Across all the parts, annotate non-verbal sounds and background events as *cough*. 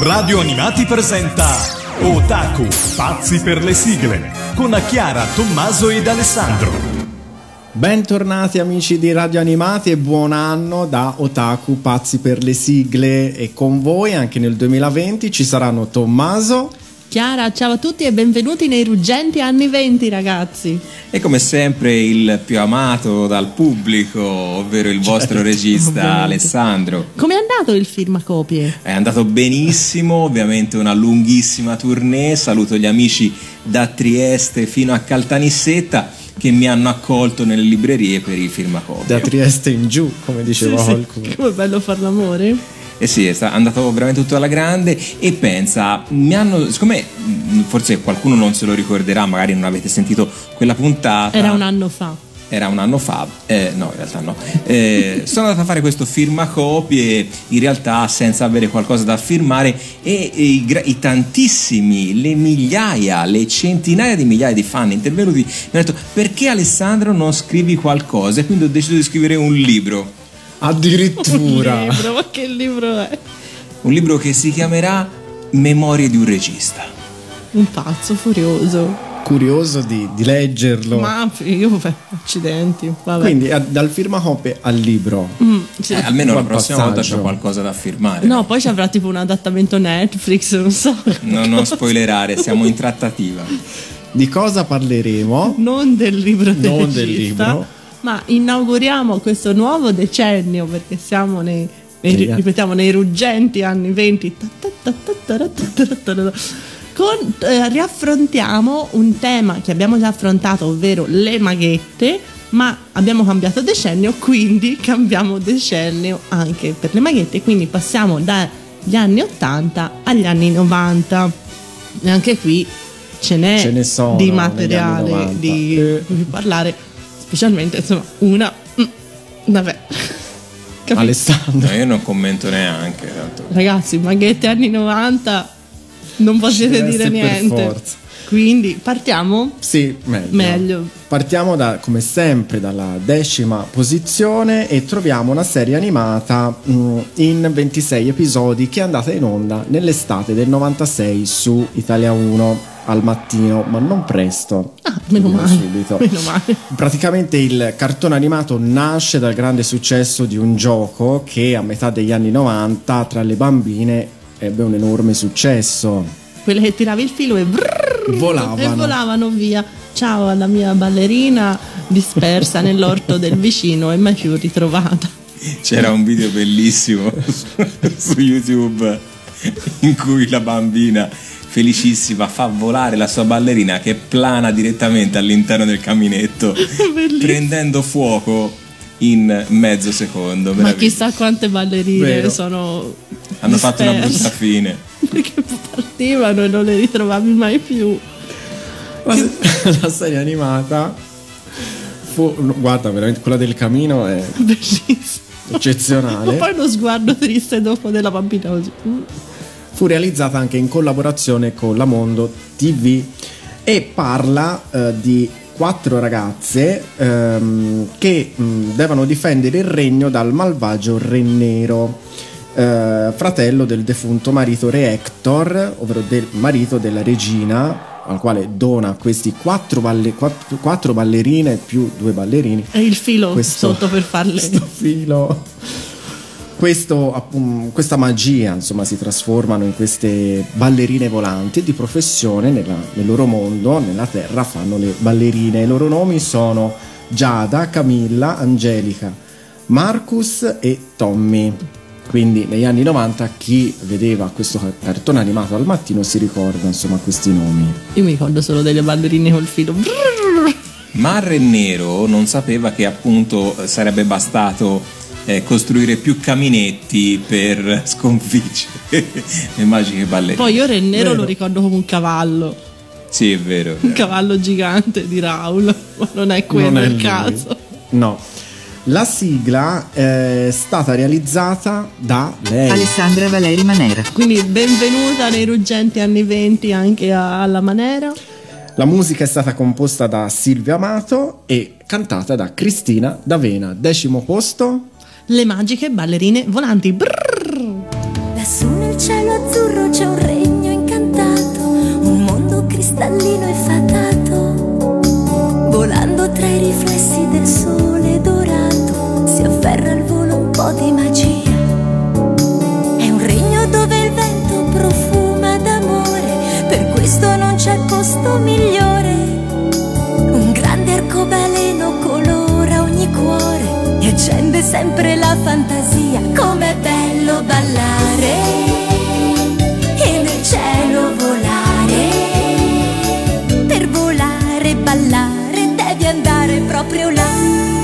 Radio Animati presenta Otaku, pazzi per le sigle, con Chiara, Tommaso ed Alessandro. Bentornati amici di Radio Animati e buon anno da Otaku Pazzi per le sigle e con voi anche nel 2020 ci saranno Tommaso Chiara, ciao a tutti e benvenuti nei ruggenti anni 20 ragazzi. E come sempre il più amato dal pubblico, ovvero il vostro certo, regista ovviamente. Alessandro. Come è andato il film a copie? È andato benissimo, ovviamente una lunghissima tournée, saluto gli amici da Trieste fino a Caltanissetta che mi hanno accolto nelle librerie per i film a copie. Da Trieste in giù, come diceva sì, qualcuno. Sì. Come bello far l'amore. Eh sì, è andato veramente tutto alla grande e pensa, mi hanno, siccome mm, forse qualcuno non se lo ricorderà, magari non avete sentito quella puntata. Era un anno fa. Era un anno fa, eh, no in realtà no, eh, *laughs* sono andato a fare questo firmacopie in realtà senza avere qualcosa da firmare e, e i, i, tantissimi, le migliaia, le centinaia di migliaia di fan intervenuti mi hanno detto perché Alessandro non scrivi qualcosa? E quindi ho deciso di scrivere un libro Addirittura. Un libro, ma che libro è? Un libro che si chiamerà Memorie di un regista. Un pazzo furioso. Curioso di, di leggerlo. Ma io, accidenti. Vabbè. Quindi a, dal firmacopie al libro. Mm, sì. eh, almeno la prossima passaggio. volta c'è qualcosa da firmare. No, poi ci avrà tipo un adattamento Netflix, non so. No, non spoilerare, siamo in trattativa. Di cosa parleremo? Non del libro del Non regista. del libro ma inauguriamo questo nuovo decennio perché siamo nei, nei ripetiamo, nei ruggenti anni 20. Con, eh, riaffrontiamo un tema che abbiamo già affrontato, ovvero le maghette, ma abbiamo cambiato decennio, quindi cambiamo decennio anche per le maghette, quindi passiamo dagli anni 80 agli anni 90. E anche qui ce n'è ce ne sono, di materiale di, eh. di parlare specialmente insomma una mm, vabbè *laughs* Capito? Alessandro no, io non commento neanche tanto. ragazzi maghette anni 90 non potete dire niente quindi partiamo? Sì, meglio. meglio. Partiamo da, come sempre dalla decima posizione e troviamo una serie animata mh, mm, in 26 episodi che è andata in onda nell'estate del 96 su Italia 1 al mattino, ma non presto. Ah, meno male. Subito. *laughs* Meno male. Praticamente il cartone animato nasce dal grande successo di un gioco che a metà degli anni 90 tra le bambine ebbe un enorme successo. Quelle che tiravi il filo e, brrr, volavano. e volavano via. Ciao alla mia ballerina dispersa nell'orto del vicino e mai più ritrovata. C'era un video bellissimo *laughs* su YouTube in cui la bambina felicissima fa volare la sua ballerina che plana direttamente all'interno del caminetto *laughs* prendendo fuoco in mezzo secondo ma chissà quante ballerine Vero. sono hanno disperse. fatto una brutta fine perché partivano e non le ritrovavi mai più. La, *laughs* la serie animata fu, guarda veramente quella del camino è bellissima. eccezionale. Ma *laughs* poi lo sguardo triste dopo della bambina così fu realizzata anche in collaborazione con la Mondo TV e parla eh, di quattro ragazze ehm, che mh, devono difendere il regno dal malvagio Re Nero, eh, fratello del defunto marito Re Hector, ovvero del marito della regina, al quale dona questi quattro, balle, quattro, quattro ballerine più due ballerini. E il filo questo, sotto per farle. Questo filo questo, questa magia insomma si trasformano in queste ballerine volanti di professione nella, nel loro mondo, nella terra fanno le ballerine. I loro nomi sono Giada, Camilla, Angelica, Marcus e Tommy. Quindi negli anni 90 chi vedeva questo cartone animato al mattino si ricorda insomma questi nomi. Io mi ricordo solo delle ballerine col filo. Ma Re Nero non sapeva che appunto sarebbe bastato eh, costruire più caminetti per *laughs* sconfiggere *laughs* le magiche ballerine. Poi io Re Nero lo ricordo come un cavallo. Sì, è vero. È vero. Un cavallo gigante di Raul, ma non è quello non è il lui. caso. No. La sigla eh, è stata realizzata da lei. Alessandra Valeri Manera. Quindi benvenuta nei ruggenti anni 20 anche alla Manera. La musica è stata composta da Silvia Amato e cantata da Cristina D'Avena. Decimo posto. Le magiche ballerine volanti. Brrr. Lassù nel cielo azzurro c'è un regno incantato, un mondo cristallino e fatato, volando tra i riflessi del sole mondo migliore. Un grande arcobaleno colora ogni cuore e accende sempre la fantasia. Com'è bello ballare e nel cielo volare. Per volare e ballare devi andare proprio là.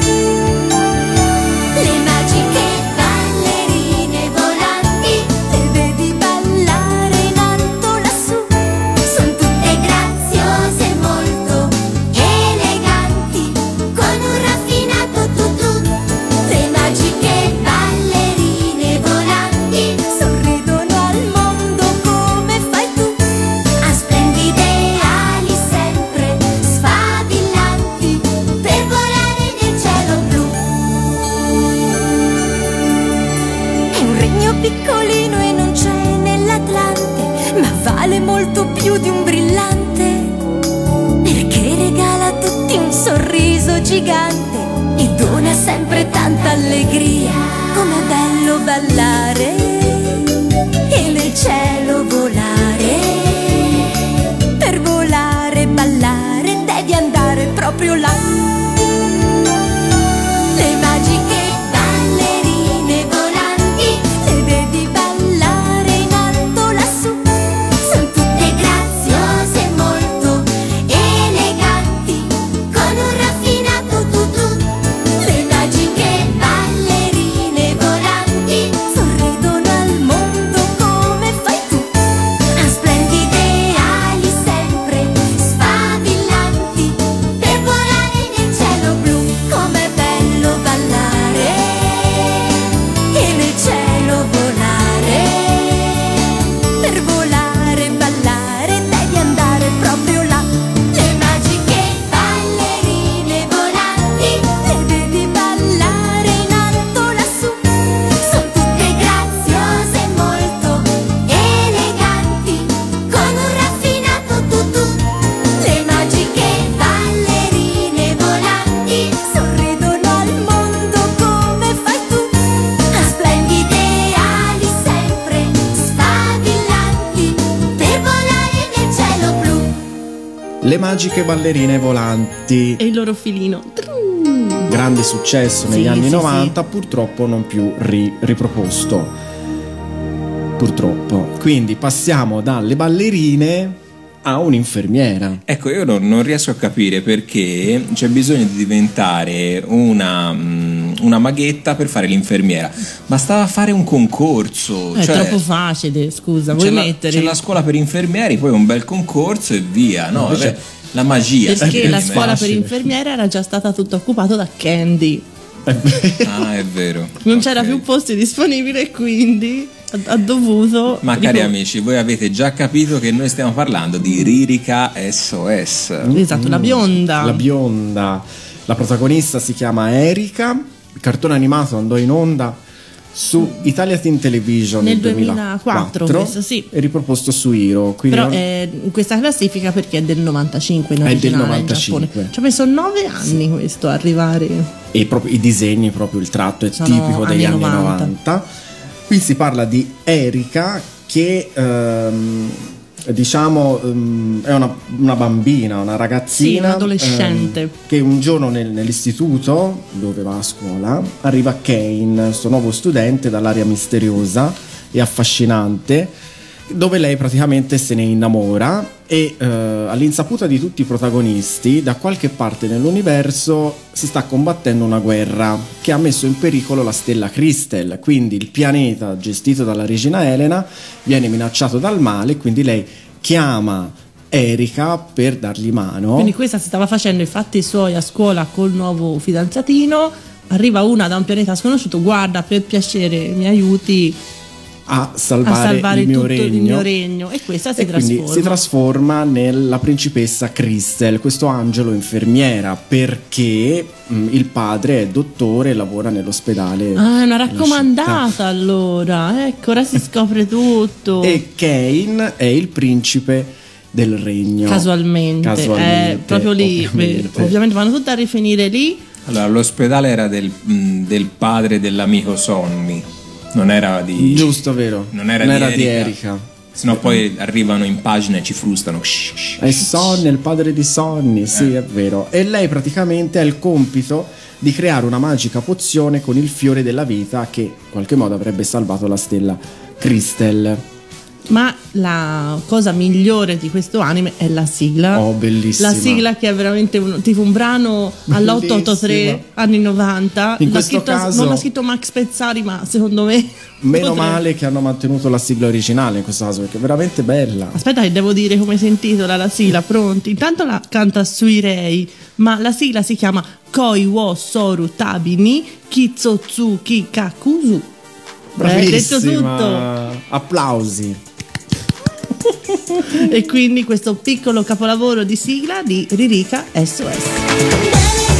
Ballerine volanti. E il loro filino. Grande successo negli Sì, anni sì, 90, purtroppo non più ri- riproposto. Purtroppo. Quindi passiamo dalle ballerine a un'infermiera. Ecco, io non, non riesco a capire perché c'è bisogno di diventare una, mm, una maghetta per fare l'infermiera. Bastava fare un concorso. È cioè, troppo facile, scusa, c'è vuoi la, mettere? c'è la scuola per infermieri, poi un bel concorso e via. No, Invece- vabbè, la magia. Perché secondo la *laughs* scuola per facile. infermiera era già stata tutta occupata da Candy. Ah, è vero. Non c'era Ok. più posti disponibili e quindi ha, dovuto. Ma cari amici, voi avete già capito che noi stiamo parlando di Ririca SOS. Esatto, la bionda. La bionda. La protagonista si chiama Erika. Il cartone animato andò in onda su Italia Teen Television Nel nel 2004, 2004 questo sì. e riproposto su. Quindi Però non- è in questa classifica perché è del 95 in È del originale in 95. Giappone. Ci ha messo nove anni questo a arrivare. e proprio i disegni, proprio il tratto è Sono tipico degli anni anni 90. 90. Qui si parla di Erika che ehm, diciamo ehm, è una, una bambina, una ragazzina Sì, un'adolescente. ehm, che un giorno nel- nell'istituto dove va a scuola arriva Kane, suo nuovo studente dall'aria misteriosa e affascinante dove lei praticamente se ne innamora e eh, all'insaputa di tutti i protagonisti da qualche parte nell'universo si sta combattendo una guerra che ha messo in pericolo la stella Crystal quindi il pianeta gestito dalla regina Elena viene minacciato dal male quindi lei chiama Erika per dargli mano Quindi questa si stava facendo i fatti suoi a scuola col nuovo fidanzatino. Arriva una da un pianeta sconosciuto, guarda per piacere mi aiuti a a salvare, salvare il, mio tutto regno. il mio regno. E questa si e trasforma. si trasforma nella principessa Crystal, questo angelo infermiera, perché mh, il padre è dottore e lavora nell'ospedale. Ah, è una raccomandata allora. Ecco, ora si scopre *laughs* tutto. E Kane è il principe del regno. Casualmente, Casualmente, è proprio lì. ovviamente. Beh, ovviamente vanno tutte a rifinire lì. Allora, l'ospedale era del, mh, del padre dell'amico Sonny, non era di. Giusto, vero? Non era, di, Erika. Se no poi arrivano in pagina e ci frustano. È. Sonny, il padre di Sonny, sì, Eh. è vero. E lei praticamente ha il compito di creare una magica pozione con il fiore della vita che in qualche modo avrebbe salvato la stella Crystal. Ma la cosa migliore di questo anime è la sigla. Oh, bellissima. La sigla che è veramente un- tipo un brano all'883 Bellissima. anni 90. In L'ha questo scritto- caso- non l'ha scritto Max Pezzari, ma secondo me. Meno *laughs* potrebbe- male che hanno mantenuto la sigla originale in questo caso perché è veramente bella. Aspetta, che devo dire come si intitola la sigla. Pronti? Intanto la canta Suirei, ma la sigla si chiama Koi wo soru tabi ni kitsotsuki kakuzu. Eh, detto tutto. Bravissima. Applausi. *laughs* E quindi questo piccolo capolavoro di sigla di Ririka SOS.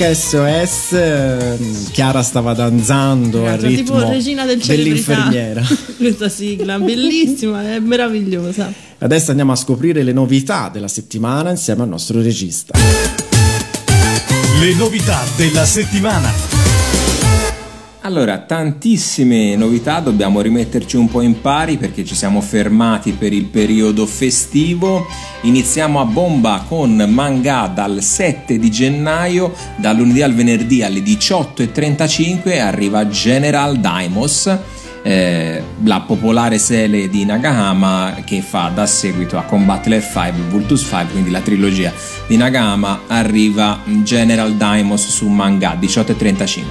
Lirica SOS, ehm, Chiara stava danzando al Ragazzi, ritmo tipo regina del dell'infermiera. *laughs* Questa sigla, bellissima, è meravigliosa. Adesso andiamo a scoprire le novità della settimana insieme al nostro regista. Le novità della settimana. Allora, tantissime novità, dobbiamo rimetterci un po' in pari perché ci siamo fermati per il periodo festivo. Iniziamo a bomba con manga dal 7 di gennaio, dal lunedì al venerdì alle 18.35 arriva General Daimos. Eh, la popolare serie di Nagahama che fa da seguito a Combat F5 Vultus 5 quindi la trilogia di Nagahama arriva General Daimos su manga 18.35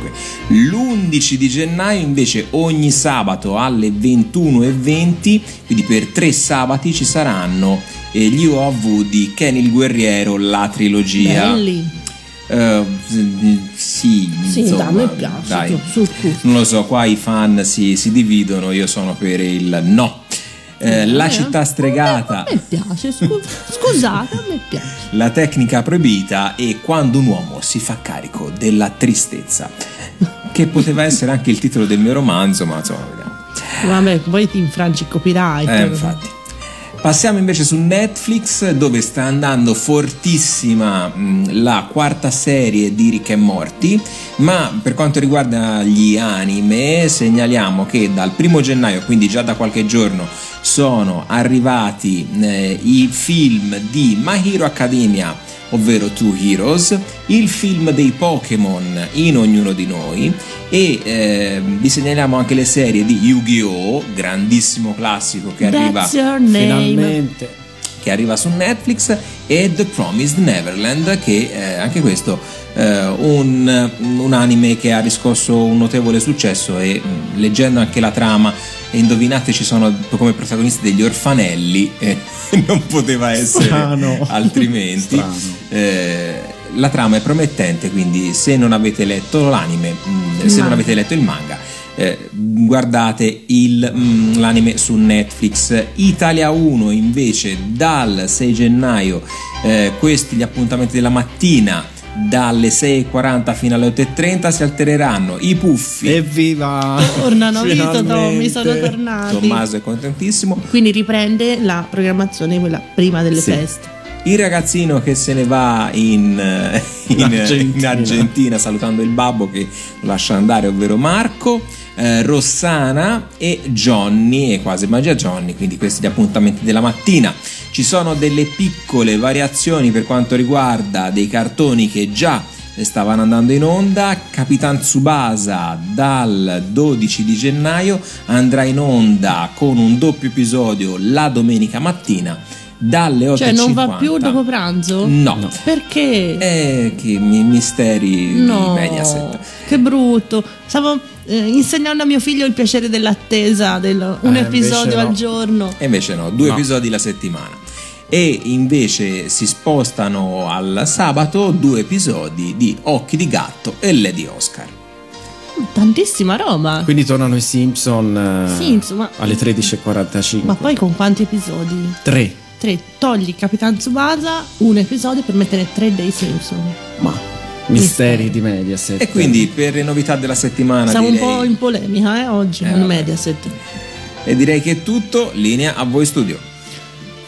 l'11 di gennaio invece ogni sabato alle 21.20 quindi per tre sabati ci saranno eh, gli UAV di Ken il Guerriero la trilogia Belli. Eh, sì, Sì, insomma, a me piace, dai. su, su. Non lo so, qua i fan si, si dividono, io sono per il no. Eh, la Eh, città stregata, A me piace, scu- scusate, a me piace. la tecnica proibita e quando un uomo si fa carico della tristezza, che poteva essere anche il titolo del mio romanzo, ma insomma, vediamo. Vabbè, poi ti infrangi il copyright. Eh, infatti. Passiamo invece su Netflix dove sta andando fortissima mh, la quarta serie di Rick e Morty, ma per quanto riguarda gli anime segnaliamo che dal primo gennaio, quindi già da qualche giorno, sono arrivati eh, i film di My Hero Academia ovvero Two Heroes, il film dei Pokémon in ognuno di noi e eh, vi segnaliamo anche le serie di Yu-Gi-Oh! grandissimo classico che arriva. Finalmente. che arriva su Netflix e The Promised Neverland che eh, anche questo eh, un, un anime che ha riscosso un notevole successo e mh, leggendo anche la trama e indovinate ci sono come protagonisti degli orfanelli e *laughs* non poteva essere Strano. altrimenti Strano. Eh, la trama è promettente quindi se non avete letto l'anime mh, se non avete letto il manga eh, guardate il, mm, l'anime su Netflix Italia 1 invece dal 6 gennaio eh, questi gli appuntamenti della mattina dalle 6.40 fino alle 8.30 si altereranno i puffi Evviva! Tornano, visto Tommy, Finalmente. sono tornati. Tommaso è contentissimo Quindi riprende la programmazione quella prima delle Sì. feste. il ragazzino che se ne va in, eh, in- Argentina. in Argentina salutando il babbo che lo lascia andare, ovvero Marco, eh, Rossana e Johnny, e quasi magia Johnny, quindi questi gli appuntamenti della mattina. Ci sono delle piccole variazioni per quanto riguarda dei cartoni che già stavano andando in onda. Capitan Tsubasa dal 12 di gennaio andrà in onda con un doppio episodio la domenica mattina dalle 8.50. Cioè, non va più dopo pranzo? No. Perché? Eh, che mi- misteri no, di Mediaset. che brutto. Stavo eh, insegnando a mio figlio il piacere dell'attesa, del, un Eh, episodio no. al giorno. E invece no, due No. episodi la settimana. E invece si spostano al sabato due episodi di Occhi di gatto e Lady Oscar. Tantissima roba. Quindi tornano i Simpson eh, Sì, insomma. alle 13.45. Ma poi con quanti episodi? Tre. Tre. Togli Capitan Tsubasa, un episodio per mettere tre dei Simpson. Ma misteri di Mediaset. E quindi per le novità della settimana Siamo un direi, po' in polemica eh, oggi Eh, con vabbè. Mediaset. e direi che è tutto, linea a voi studio.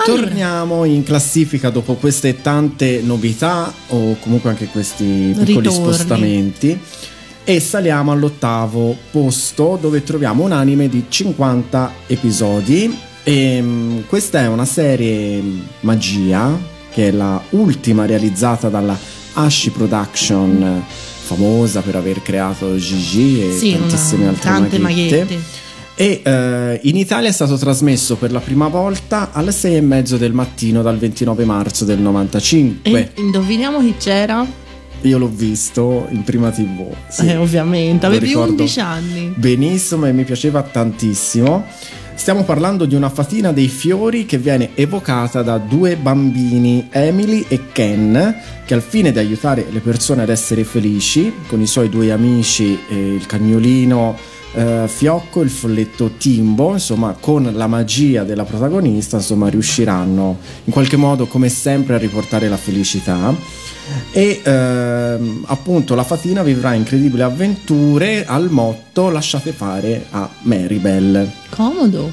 Allora, Torniamo in classifica dopo queste tante novità o comunque anche questi piccoli Ritorni. spostamenti e saliamo all'ottavo posto dove troviamo un anime di 50 episodi e mm, questa è una serie mm, magia che è la ultima realizzata dalla Ashi Production famosa per aver creato Gigi e sì, una- tantissime altre tante maghette. maghette. E eh, in Italia è stato trasmesso per la prima volta alle 6 e mezzo del mattino dal 29 marzo del 95. E indoviniamo chi c'era? Io l'ho visto in prima TV. sì. Eh, ovviamente, avevi ricordo 11 anni. Benissimo e mi piaceva tantissimo. Stiamo parlando di una fatina dei fiori che viene evocata da due bambini, Emily e Ken, che al fine di aiutare le persone ad essere felici, con i suoi due amici, eh, il cagnolino eh, Fiocco, il folletto Timbo, insomma, con la magia della protagonista, insomma, riusciranno in qualche modo, come sempre, a riportare la felicità. E ehm, appunto la fatina vivrà incredibili avventure al motto lasciate fare a Maribel. Comodo.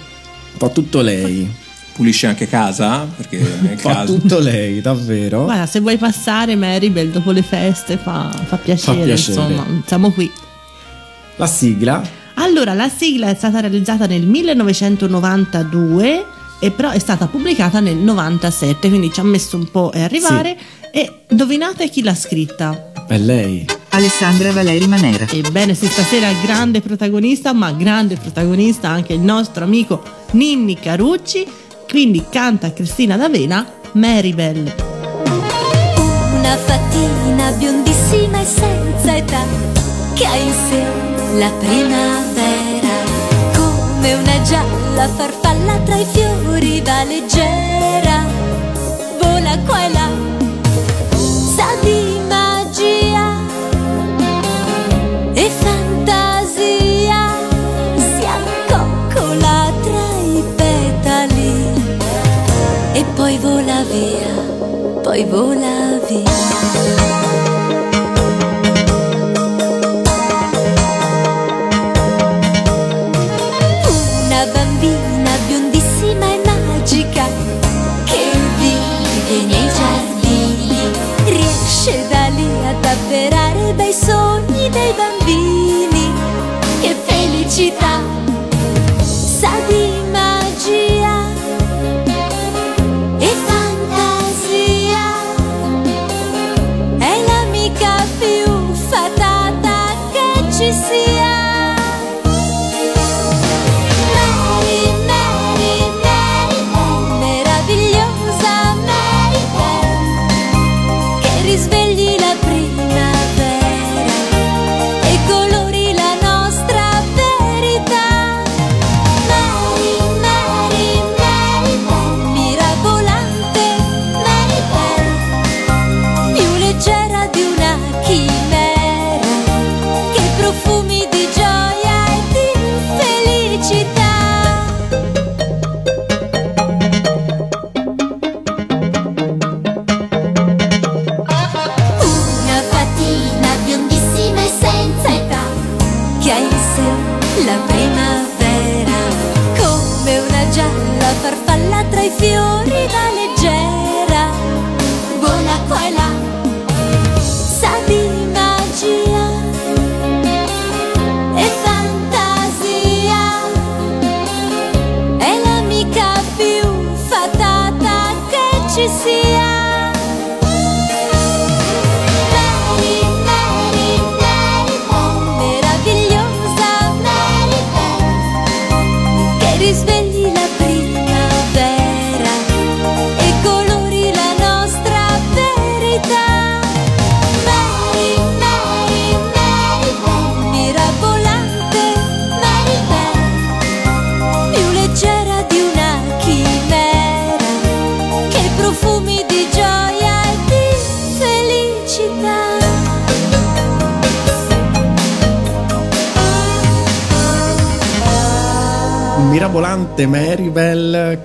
Fa tutto lei. Pulisce anche casa? Perché nel *laughs* Fa caso. tutto lei, davvero. Guarda, se vuoi passare Maribel dopo le feste fa, fa piacere, piacere. insomma, siamo qui. La sigla Allora, la sigla è stata realizzata nel 1992 e però è stata pubblicata nel 97, quindi ci ha messo un po' a arrivare. E indovinate chi l'ha scritta? è lei. Alessandra Valeri Manera. Ebbene, sì, stasera grande protagonista, ma grande protagonista anche il nostro amico Ninni Carucci, quindi canta Cristina D'Avena, Maribel. Una fatina biondissima e senza età che ha in sé la primavera. Come una gialla farfalla tra i fiori va leggera, vola qua e là, sa di magia e fantasia. Si accoccola tra i petali e poi vola via, poi vola felicità! Sa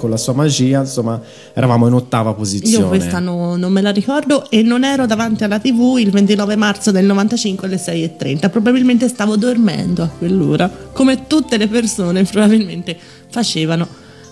con la sua magia, insomma, eravamo in ottava posizione. Io questa no- non me la ricordo e non ero davanti alla tv il 29 marzo del 95 alle 6.30, probabilmente stavo dormendo a quell'ora, come tutte le persone probabilmente facevano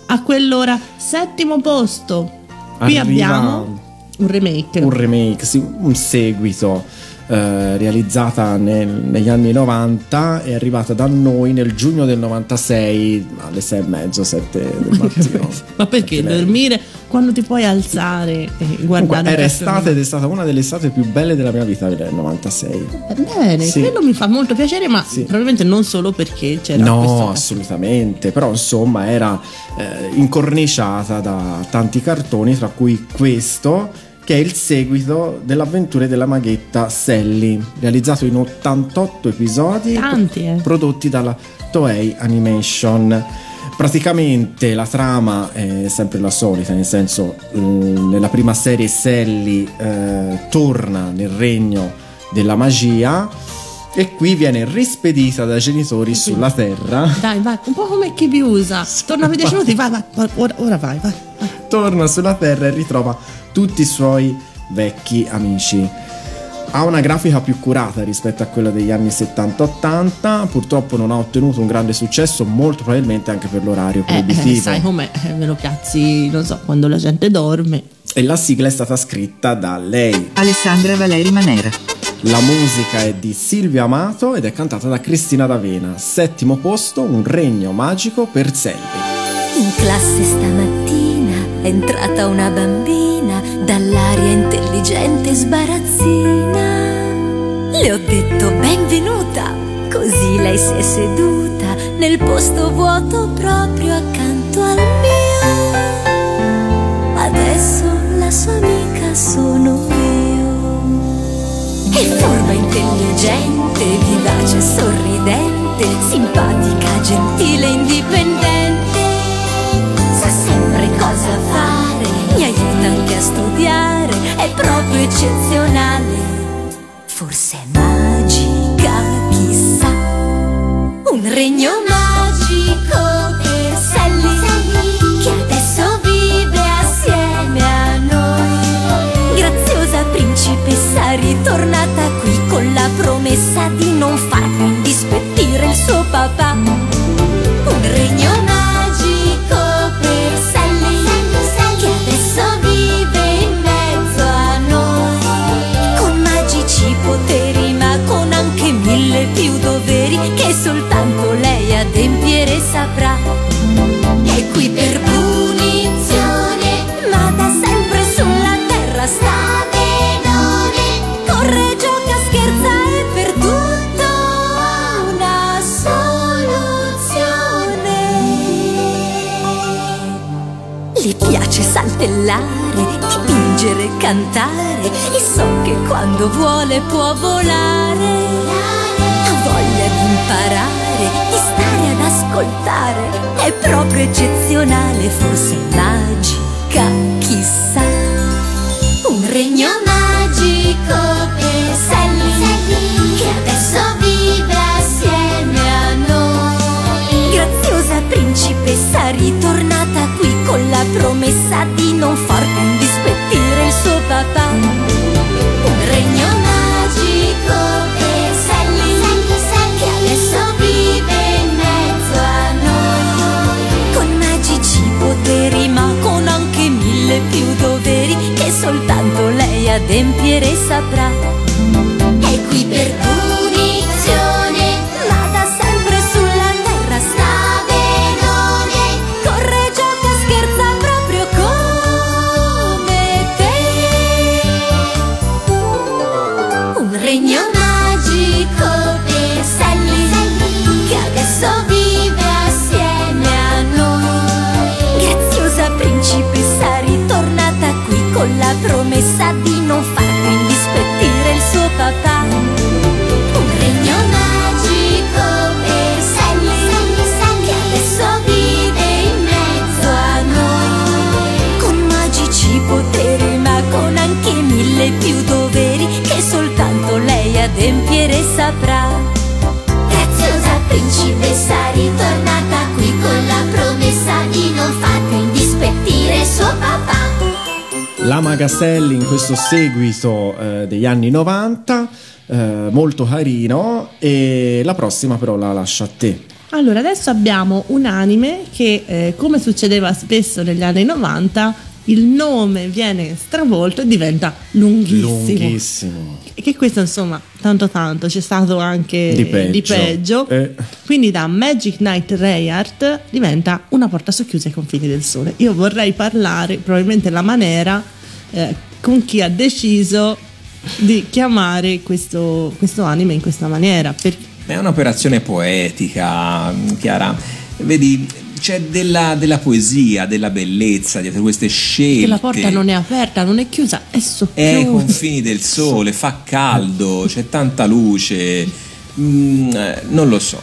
a quell'ora. Settimo posto, qui Arriva abbiamo un remake. un remake, sì, un seguito eh, realizzata nel- negli anni 90 è arrivata da noi nel giugno del 96 alle 6 e mezzo, 7 del *laughs* mattino. Ma perché dormire quando ti puoi alzare e guardare Comunque, un era estate ed è stata una delle estate più belle della mia vita del 96. Bene, Sì. quello mi fa molto piacere, ma Sì. probabilmente non solo perché c'era no, assolutamente, però insomma era eh, incorniciata da tanti cartoni, tra cui questo che è il seguito delle avventure della maghetta Sally, realizzato in 88 episodi Tanti, eh. prodotti dalla Toei Animation. Praticamente la trama è sempre la solita, nel senso eh, nella prima serie Sally eh, torna nel regno della magia e qui viene rispedita dai genitori sulla terra. Dai, vai, un po' come chi vi usa. Torna a 10 minuti, vai, vai, vai, ora, ora vai, vai. vai. torna sulla Terra e ritrova tutti i suoi vecchi amici. Ha una grafica più curata rispetto a quella degli anni 70-80, purtroppo non ha ottenuto un grande successo, molto probabilmente anche per l'orario Eh, eh, proibitivo. sai com'è, eh, me lo piazzi, non so, quando la gente dorme. E la sigla è stata scritta da lei. Alessandra Valeri Manera. La musica è di Silvio Amato ed è cantata da Cristina D'Avena. Settimo posto, un regno magico per Selvi. In classe stamattina è entrata una bambina dall'aria intelligente sbarazzina. Le ho detto benvenuta, così lei si è seduta nel posto vuoto proprio accanto al mio. Adesso la sua amica sono io. È furba, intelligente, vivace, sorridente, simpatica, gentile, indipendente. Sa sempre cosa fare, studiare, è proprio eccezionale. Forse è magica, chissà. Un regno magico per Sally, che adesso vive assieme a noi. Graziosa principessa ritornata qui con la promessa di non far più indispettire il suo papà. Saprà. È qui per punizione, ma da sempre sulla terra sta benone. Corre, gioca, scherza e per tutto ha una soluzione. Le piace saltellare, dipingere, cantare e so che quando vuole può volare. Ha voglia di imparare, ascoltare. È proprio eccezionale, forse magica, chissà. Un regno magico per Sally, che adesso vive assieme a noi. Graziosa principessa ritornata qui con la promessa di non far più adempiere saprà. È qui per punizione, La Magaselli in questo seguito eh, degli anni 90, eh, molto carino, e la prossima però la lascio a te. Allora, adesso abbiamo un anime che, eh, come succedeva spesso negli anni 90, il nome viene stravolto e diventa lunghissimo. Lunghissimo. E che questo, insomma, tanto tanto, c'è stato anche Di peggio. peggio. Eh. Quindi da Magic Knight Rayart diventa una porta socchiusa ai confini del sole. Io vorrei parlare, probabilmente la maniera, eh, con chi ha deciso di chiamare questo, questo anime in questa maniera. Perché È un'operazione poetica, Chiara. Vedi, c'è della, della poesia, della bellezza dietro queste scelte. la porta non è aperta, non è chiusa, è È ai socchiusa. confini del sole, fa caldo, c'è tanta luce. Mm, eh, non lo so.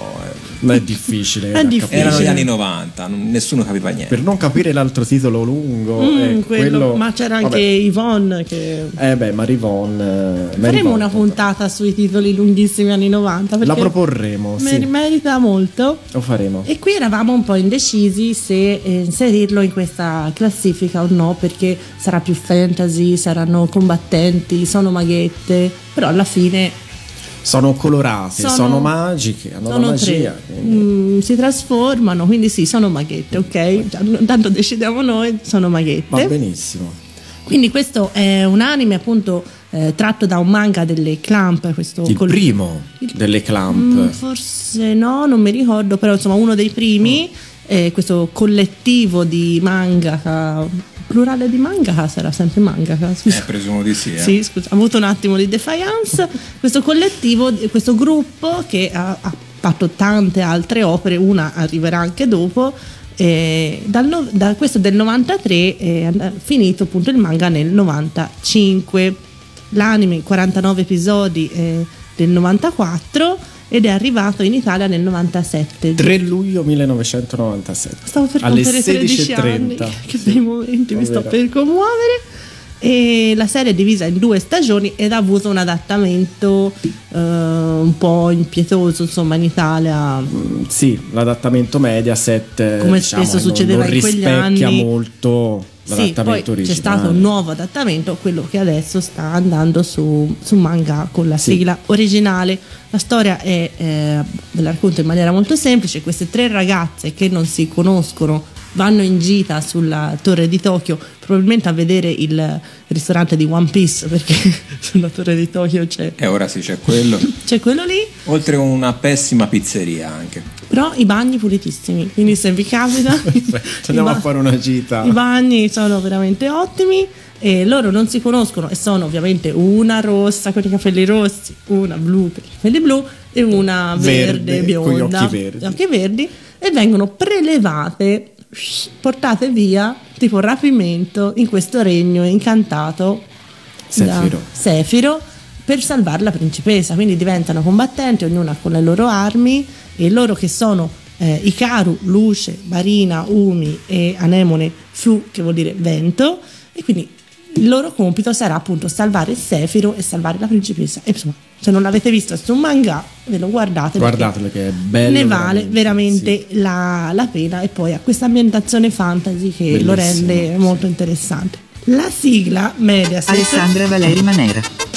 Ma è difficile. È difficile. Erano gli anni 90, non- nessuno capiva niente. Per non capire l'altro titolo lungo, Mm, eh, quello- ma c'era anche vabbè. Yvonne che... Eh beh, Marivon. eh, Faremo una puntata sui titoli lunghissimi anni 90 perché La proporremo, mer- sì. merita molto. Lo faremo. E qui eravamo un po' indecisi se eh, inserirlo in questa classifica o no, perché sarà più fantasy, saranno combattenti, sono maghette, però alla fine Sono colorate, sono, Sono- magiche, hanno sono la magia. Mm, si trasformano, quindi sì, sono maghette, ok? Tanto decidiamo noi, sono maghette. Va benissimo. Quindi questo è un anime appunto eh, tratto da un manga delle Clamp, questo Il col- primo delle Clamp. Mm, forse no, non mi ricordo, però insomma uno dei primi, eh, questo collettivo di mangaka, plurale di mangaka sarà sempre mangaka, Eh, scusa. presumo di sì. eh. Sì, scusa, ho avuto un attimo di defiance. questo collettivo, questo gruppo che ha, ha fatto tante altre opere, una arriverà anche dopo. eh, dal da questo del 93 è and- finito appunto il manga nel 95 l'anime 49 episodi eh, del 94 ed è arrivato in Italia nel 97 3 luglio 1997. Stavo per alle compiere 13 anni. 16.30. Che bei momenti, mi sto per commuovere. E la serie è divisa in due stagioni ed ha avuto un adattamento eh, un po' impietoso, insomma, in Italia. Mm, Sì, l'adattamento Mediaset Come diciamo, spesso non- succedeva non in quegli rispecchia anni. molto Sì, poi l'adattamento c'è originale. stato un nuovo adattamento, quello che adesso sta andando su, su manga con la Sì. sigla originale. La storia è, eh, ve la racconto in maniera molto semplice, queste tre ragazze che non si conoscono vanno in gita sulla torre di Tokyo, probabilmente a vedere il ristorante di One Piece, perché *laughs* sulla torre di Tokyo c'è, E ora sì, c'è quello. c'è quello lì, Oltre a una pessima pizzeria anche. Però i bagni pulitissimi, quindi se vi capita... *laughs* Andiamo i a ba- fare una gita. I bagni sono veramente ottimi e loro non si conoscono e sono ovviamente una rossa con i capelli rossi, una blu con i capelli blu e una verde, Verde, con gli bionda occhi verdi. occhi verdi e vengono prelevate, portate via tipo rapimento in questo regno incantato Sefiro. da Sefiro per salvare la principessa. Quindi diventano combattenti, ognuna con le loro armi e loro che sono eh, Ikaru, luce, Marina, Umi e Anemone, Fu, che vuol dire vento. E quindi il loro compito sarà appunto salvare Sefiro e salvare la principessa. E insomma, se non l'avete visto su un manga, ve lo guardate. Guardatelo che è bello. ne vale veramente sì. la, la pena e poi ha questa ambientazione fantasy che lo Bellissimo, rende sì. molto interessante. La sigla Mediaset Alessandra Valeri Manera.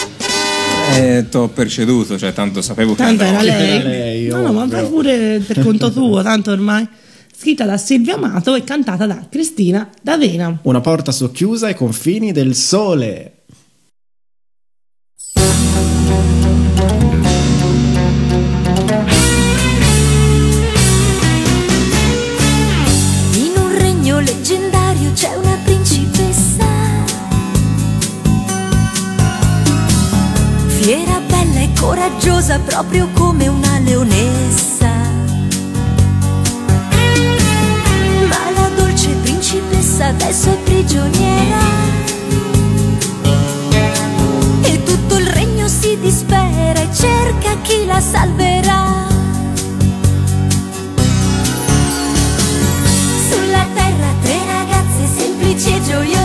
Eh, t'ho preceduto, cioè tanto sapevo che Tanto era andavo. lei. Era lei, no, no, ma fai pure per conto tuo, tanto ormai. Scritta da Silvia Amato e cantata da Cristina D'Avena. Una porta socchiusa ai confini del sole. Coraggiosa, proprio come una leonessa. Ma la dolce principessa adesso è prigioniera. E tutto il regno si dispera e cerca chi la salverà. Sulla terra tre ragazze semplici e gioiose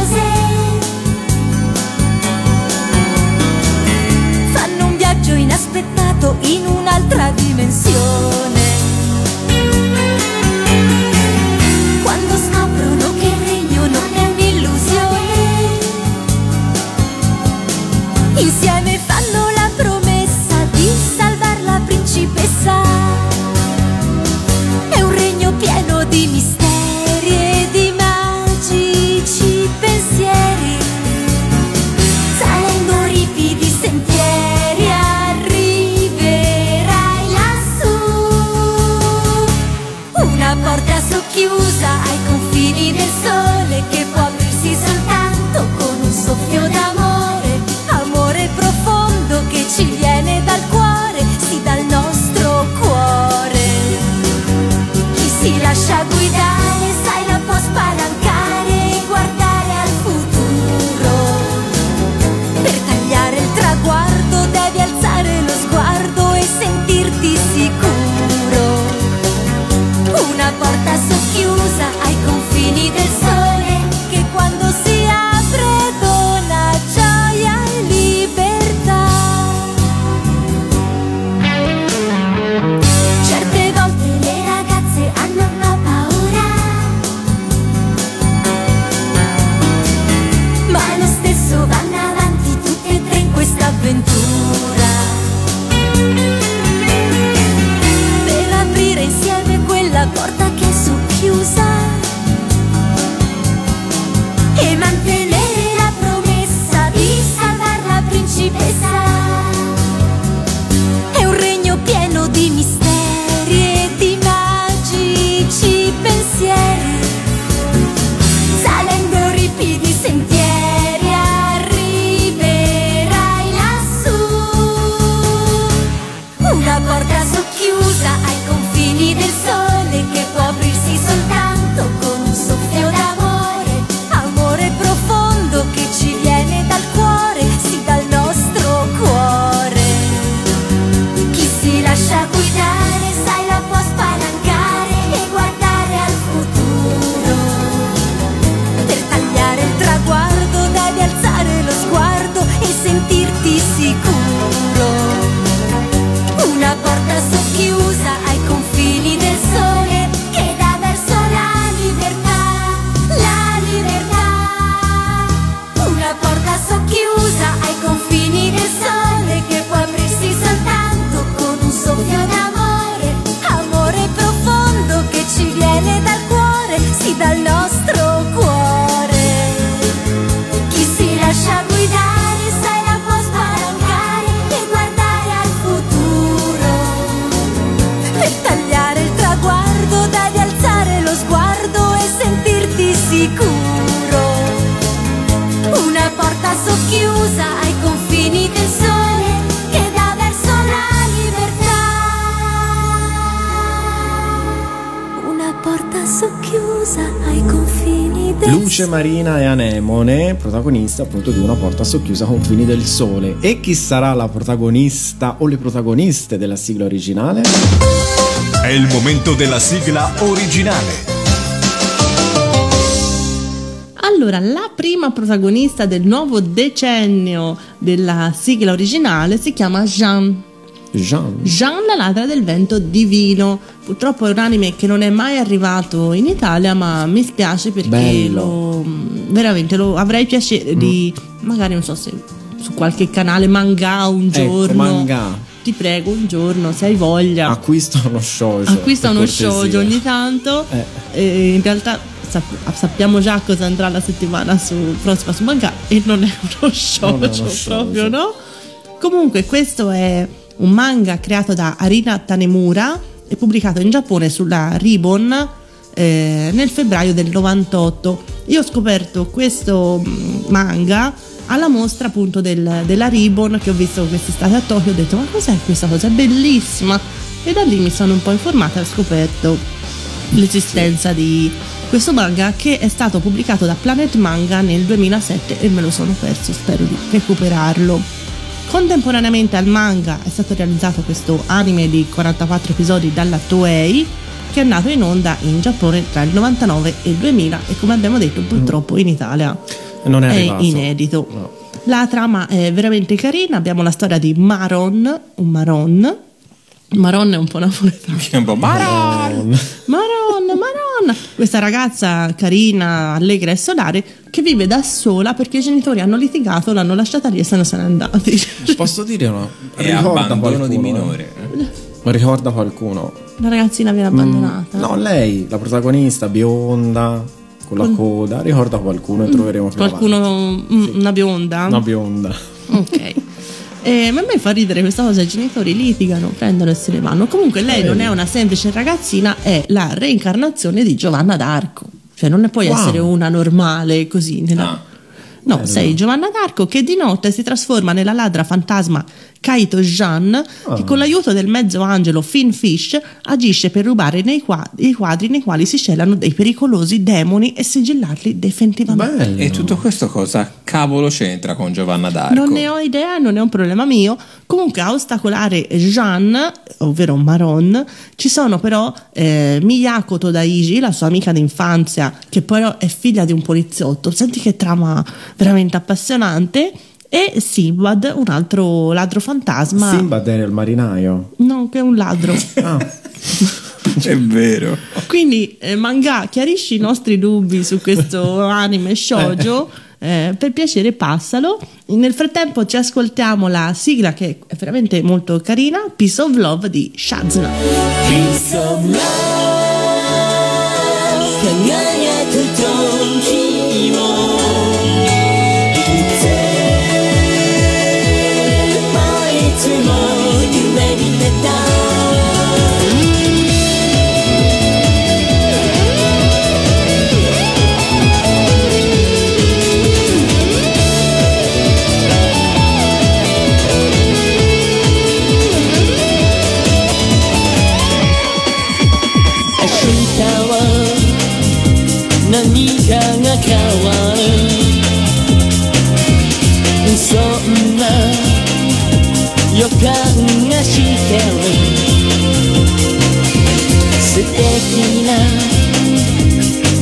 viaggio inaspettato in un'altra dimensione. Luce Marina e Anemone, protagonista appunto di una porta socchiusa a confini del sole. E chi sarà la protagonista o le protagoniste della sigla originale? È il momento della sigla originale. Allora, la prima protagonista del nuovo decennio della sigla originale si chiama Jean. Jean. Jean la ladra del vento divino. Purtroppo è un anime che non è mai arrivato in Italia, ma mi spiace perché lo, veramente lo avrei piacere di magari non so se su qualche canale manga un Ecco, giorno. manga. Ti prego, un giorno, se hai voglia. Acquista uno shoujo. Acquista uno cortesia. shoujo ogni tanto. Eh. In realtà sap- sappiamo già cosa andrà la settimana su, prossima su manga e non è uno shoujo, Non è uno shoujo. proprio, no? Comunque, questo è un manga creato da Arina Tanemura e pubblicato in Giappone sulla Ribbon eh, nel febbraio del 98. Io ho scoperto questo mm, manga alla mostra appunto del- della Ribbon che ho visto quest'estate a Tokyo ho detto ma cos'è questa cosa? È bellissima e da lì mi sono un po' informata e ho scoperto l'esistenza di questo manga che è stato pubblicato da Planet Manga nel 2007 e me lo sono perso, spero di recuperarlo. Contemporaneamente al manga è stato realizzato questo anime di 44 episodi dalla Toei che è andato in onda in Giappone tra il 99 e il 2000 e come abbiamo detto purtroppo in Italia Non è è inedito. No. La trama è veramente carina, abbiamo la storia di Maron, un Maron. Maron è un po' napoletano. Un po' Maron! Maron, Maron! Questa ragazza carina, allegra e solare che vive da sola perché i genitori hanno litigato, l'hanno lasciata lì e se ne sono andati. Posso dire una? E Ricorda abbandono qualcuno, di eh? minore. Ricorda qualcuno? La ragazzina viene abbandonata. Mm, No, lei, la protagonista bionda, con la coda, ricorda qualcuno e troveremo più. Qualcuno, mm, una bionda? Una bionda. Ok. E a me fa ridere questa cosa, i genitori litigano, prendono e se ne vanno. Comunque lei non è una semplice ragazzina, è la reincarnazione di Giovanna d'Arco. Cioè non ne puoi Wow. essere una normale così. nella- Ah. No, sei Giovanna d'Arco che di notte si trasforma nella ladra fantasma Kaito Jean che con l'aiuto del mezzo angelo Finn Fish agisce per rubare nei qua- i quadri nei quali si celano dei pericolosi demoni e sigillarli definitivamente. Bello. E tutto questo cosa cavolo c'entra con Giovanna d'Arco? Non ne ho idea, non è un problema mio. Comunque a ostacolare Jean, ovvero Maron, ci sono però eh, Miyako Todaiji, la sua amica d'infanzia, che però è figlia di un poliziotto. Senti che trama veramente appassionante e Simbad, un altro ladro fantasma. Simbad era il marinaio. No, che è un ladro. ah. è vero. Quindi, eh, manga, chiarisci i nostri dubbi su questo anime shoujo. Eh. eh, per piacere, passalo. Nel frattempo, ci ascoltiamo la sigla che è veramente molto carina: Peace of Love di Shazna. Peace of Love.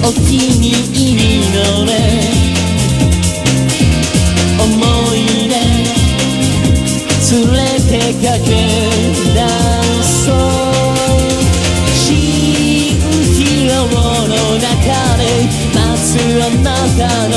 お気に入りのね思い出連れてかけ出そう。新気楼の中で待つあなたの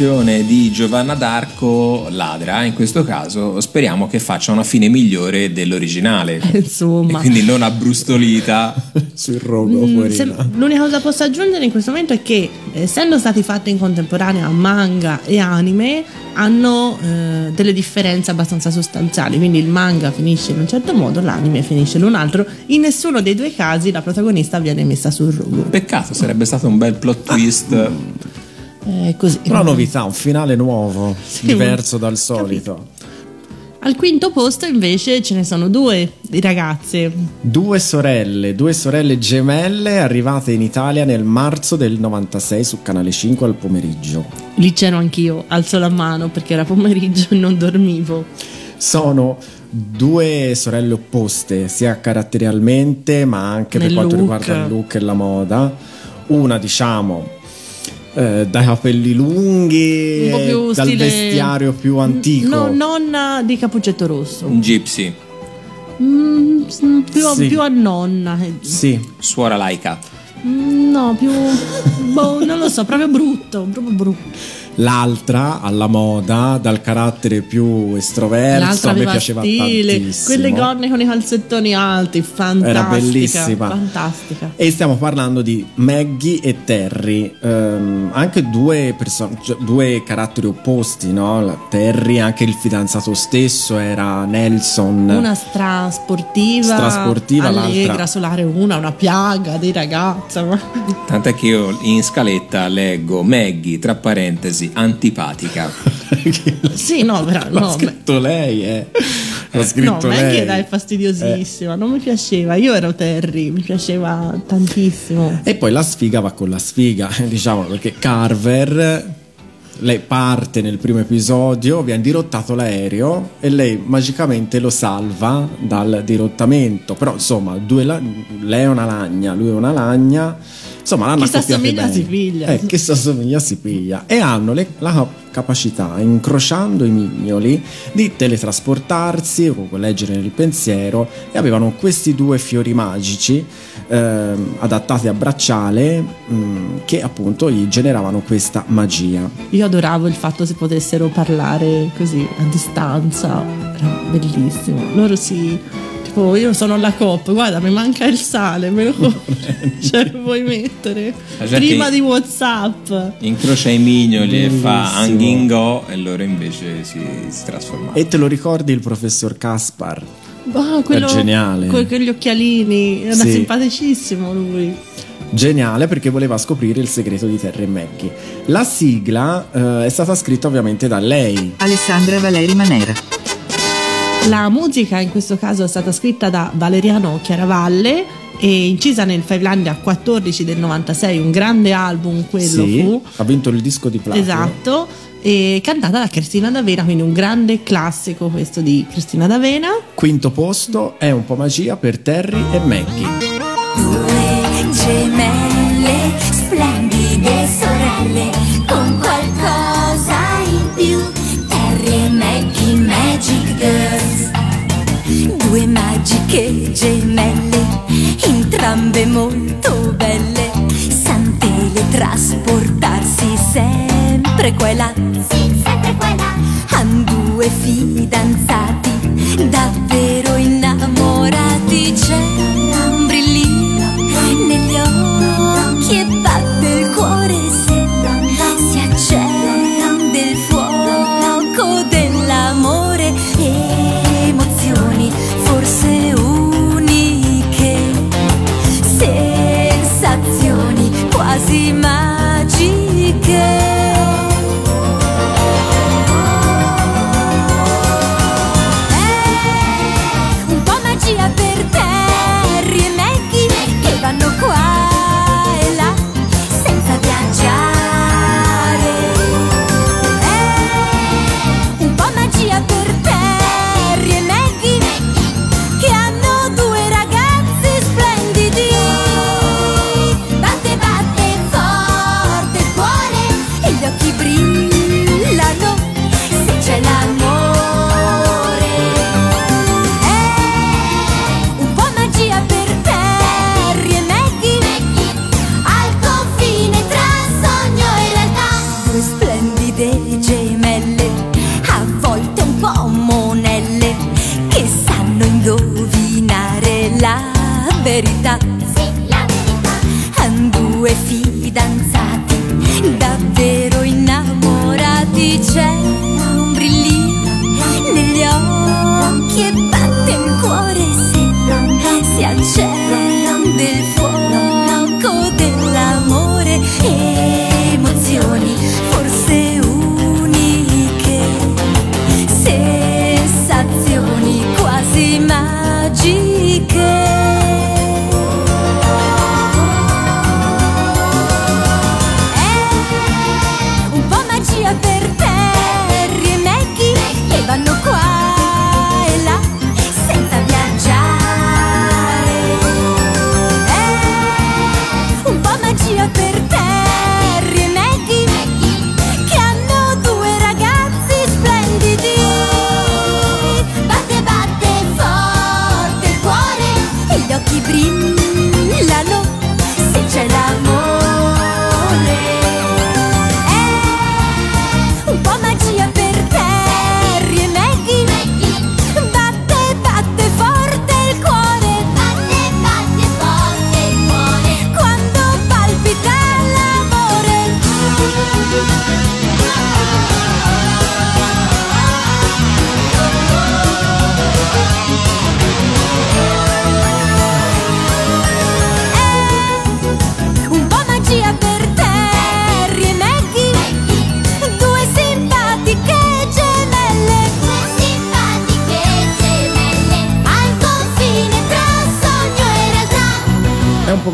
reincarnazione di Giovanna d'Arco ladra, in questo caso speriamo che faccia una fine migliore dell'originale. *laughs* E Insomma. quindi non abbrustolita. *laughs* sul rogo, Mm, se- l'unica cosa che posso aggiungere in questo momento è che essendo stati fatti in contemporanea manga e anime hanno eh, delle differenze abbastanza sostanziali quindi il manga finisce in un certo modo l'anime finisce in un altro in nessuno dei due casi la protagonista viene messa sul rogo Peccato, sarebbe stato un bel plot twist. è così Però novità, un finale nuovo, Sì, diverso dal solito. al quinto posto invece ce ne sono due di ragazze Due sorelle, due sorelle gemelle arrivate in Italia nel marzo del 96 su Canale 5 al pomeriggio. lì c'ero anch'io alzo la mano perché era pomeriggio e non dormivo Sono due sorelle opposte, sia caratterialmente ma anche per Nel quanto look. riguarda il look e la moda. Una, diciamo, eh, dai capelli lunghi, Un po' più dal stile- vestiario più antico. no, nonna di Capuccetto Rosso Un gypsy, Mm, s- più, Sì. più a nonna. Sì, suora laica. Mm, No, più. boh, non lo so, proprio brutto. Proprio brutto. L'altra alla moda, dal carattere più estroverso, L'altra a me piaceva stile, tantissimo. quelle gonne con i calzettoni alti, fantastica. Era bellissima. Fantastica. E stiamo parlando di Maggie e Terry, ehm, anche due, perso- cioè, due caratteri opposti, no? La- Terry, anche il fidanzato stesso era Nelson. Una strasportiva, Strasportiva, allegra, l'altra- solare una, una piaga di ragazza. Tant'è che io in scaletta leggo Maggie, tra parentesi, antipatica. *laughs* Sì, no, però L'ha no, scritto lei, eh. L'ha No, scritto Maggie lei. era fastidiosissima, non mi piaceva. Io ero Terry, mi piaceva tantissimo. E poi la sfiga va con la sfiga, *laughs* diciamo, perché Carver lei parte nel primo episodio, viene dirottato l'aereo e lei magicamente lo salva dal dirottamento. Però insomma, due la- lei è una lagna, lui è una lagna. Insomma, l'hanno Chi si accoppiati assomiglia bene. si piglia. Eh, chi si assomiglia si piglia. E hanno le- la capacità, incrociando i mignoli, di teletrasportarsi o leggere nel pensiero e avevano questi due fiori magici ehm, adattati a bracciale mm, che appunto gli generavano questa magia. Io adoravo il fatto se potessero parlare così a distanza, era bellissimo. Loro si. Tipo, io sono la COP, guarda, mi manca il sale, me lo *laughs* *laughs* cioè, vuoi mettere? Prima di WhatsApp. Incrocia i mignoli e fa. Anghingo e loro invece si, si trasformano. E te lo ricordi il professor Caspar? Ah, quello, È geniale. Con quegli occhialini, era Sì. simpaticissimo lui. Geniale perché voleva scoprire il segreto di Terry e Maggie. La sigla eh, è stata scritta ovviamente da lei. Alessandra Valeri Manera. La musica in questo caso è stata scritta da Valeriano Chiaravalle e incisa nel Fivelandia 14 del 96, un grande album quello Sì, fu. ha vinto il disco di platino. Esatto, e cantata da Cristina D'Avena, quindi un grande classico questo di Cristina D'Avena. Quinto posto è un po' magia per Terry e Maggie. Due gemelle, splendide sorelle, con qualcosa entrambe molto belle. San teletrasportarsi sempre qua e là. Sì, sempre qua e là. Han due fidanzati,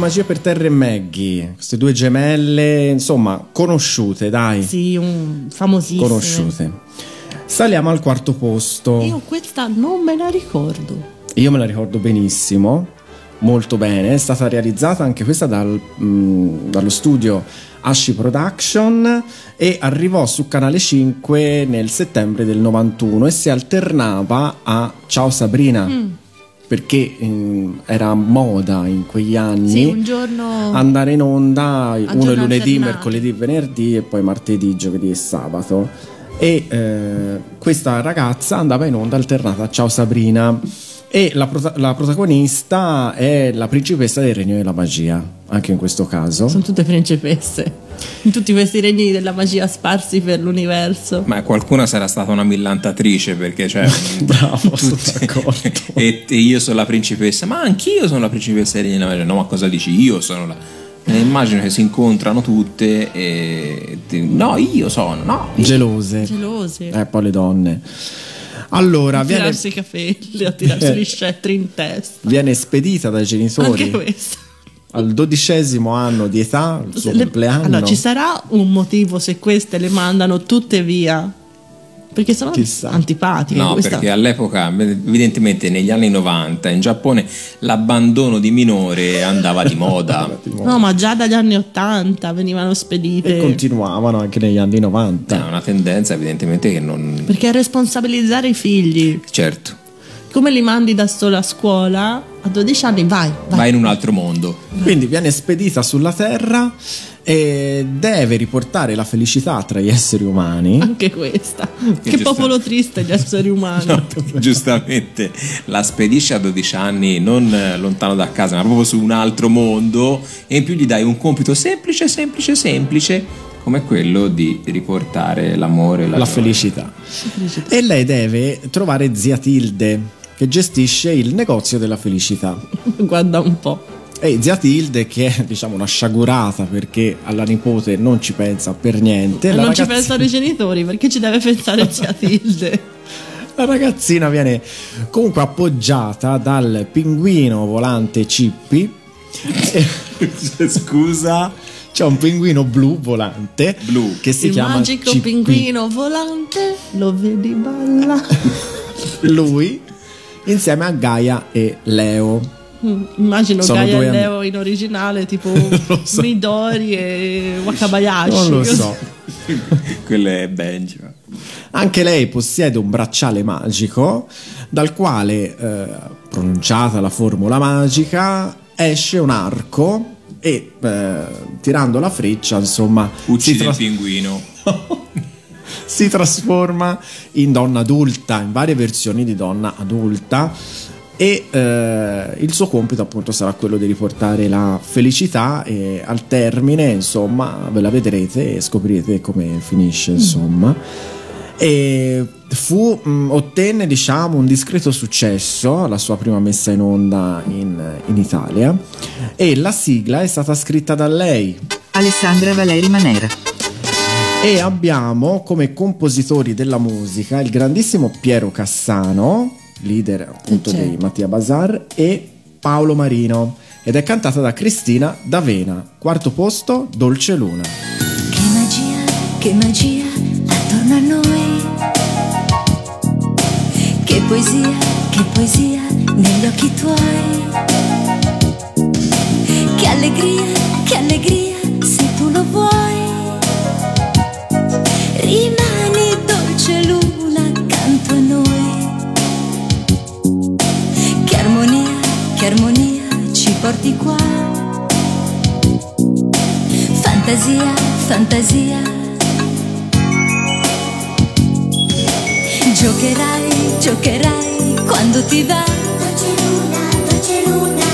Magia per Terra e Maggie, queste due gemelle, insomma, conosciute, dai. Sì, un famosissimo. Conosciute. Saliamo al quarto posto. Io questa non me la ricordo. Io me la ricordo benissimo, molto bene. È stata realizzata anche questa dal, mh, dallo studio Ashi Production e arrivò su Canale 5 nel settembre del 91 e si alternava a Ciao Sabrina. Mm. Perché mh, era moda in quegli anni Sì, giorno andare in onda uno il lunedì, alternato. mercoledì, venerdì e poi martedì, giovedì e sabato. E eh, questa ragazza andava in onda alternata a Ciao Sabrina. E la, prota- la protagonista è la principessa del regno della magia, anche in questo caso. sono tutte principesse. In tutti questi regni della magia sparsi per l'universo. Ma qualcuna sarà stata una millantatrice perché cioè *laughs* Bravo, sono tutte- d'accordo. *laughs* e, e io sono la principessa ma anch'io sono la principessa di Regina Maria no ma cosa dici io sono la e immagino che si incontrano tutte e no io sono no Gelose. Gelose. Eh, poi le donne. Allora, a viene, tirarsi i capelli, a tirarsi Eh. gli scettri in testa. viene spedita dai genitori Anche questo. al dodicesimo anno di età, il suo Le- compleanno. Allora, ci sarà un motivo se queste le mandano tutte via? Perché sono Chissà. antipatiche. No, questa- perché all'epoca, evidentemente negli anni 90 in Giappone l'abbandono di minore andava di moda. *laughs* No, ma già dagli anni 80 venivano E spedite. continuavano anche negli anni 90. È una tendenza evidentemente che non... Perché responsabilizzare i figli. Certo, Come li mandi da solo a scuola? A 12 anni vai, vai. vai in un altro mondo. Quindi viene spedita sulla Terra e deve riportare la felicità tra gli esseri umani. Anche questa. Che popolo triste gli esseri umani. No, *laughs* giustamente la spedisce a 12 anni non eh, lontano da casa ma proprio su un altro mondo e in più gli dai un compito semplice semplice semplice come quello di riportare l'amore la gioia. felicità. E lei deve trovare zia Tilde che gestisce il negozio della felicità. *laughs* Guarda un po'. E zia Tilde che è diciamo una sciagurata perché alla nipote non ci pensa per niente. La non ci ragazzi- pensano i genitori perché ci deve pensare *laughs* zia Tilde. La ragazzina viene comunque appoggiata dal pinguino volante Cippi. E- *laughs* Scusa, c'è un pinguino blu volante Blu. che si Il chiama magico Cippi. pinguino volante lo vedi balla. *laughs* Lui insieme a Gaia e Leo. Mm, Immagino Sono Gaia e. Leo in originale tipo *laughs* so. Midori e Wakabayashi. Non lo so. *laughs* quello è Benji Anche lei possiede un bracciale magico dal quale, eh, pronunciata la formula magica, esce un arco e eh, tirando la freccia, insomma, uccide tra- il pinguino *laughs* si trasforma in donna adulta, in varie versioni di donna adulta. E eh, il suo compito appunto sarà quello di riportare la felicità e al termine insomma ve la vedrete e scoprirete come finisce insomma. E fu, mh, ottenne diciamo un discreto successo alla sua prima messa in onda in, in Italia. E la sigla è stata scritta da lei. Alessandra Valeri Manera. e abbiamo come compositori della musica il grandissimo Piero Cassano, leader appunto Certo. di Mattia Bazar, e Paolo Marino. Ed è cantata da Cristina D'Avena. Quarto posto, Dolce Luna. Che magia, che magia attorno a noi. Che poesia, che poesia negli occhi tuoi. Che allegria, che allegria se tu lo vuoi. Che armonia ci porti qua. Fantasia, fantasia. Giocherai, giocherai quando ti va. Dolce luna, dolce luna.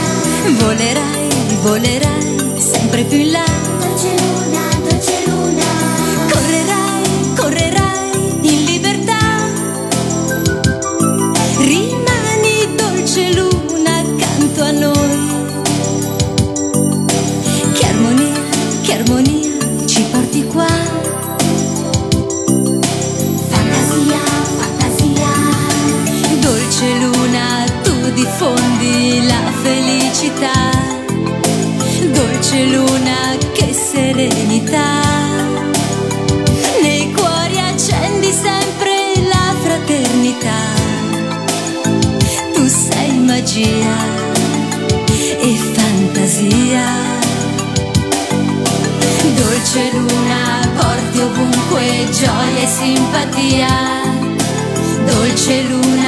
Volerai, volerai sempre più in là. luce luna porti ovunque gioia e simpatia, dolce luna.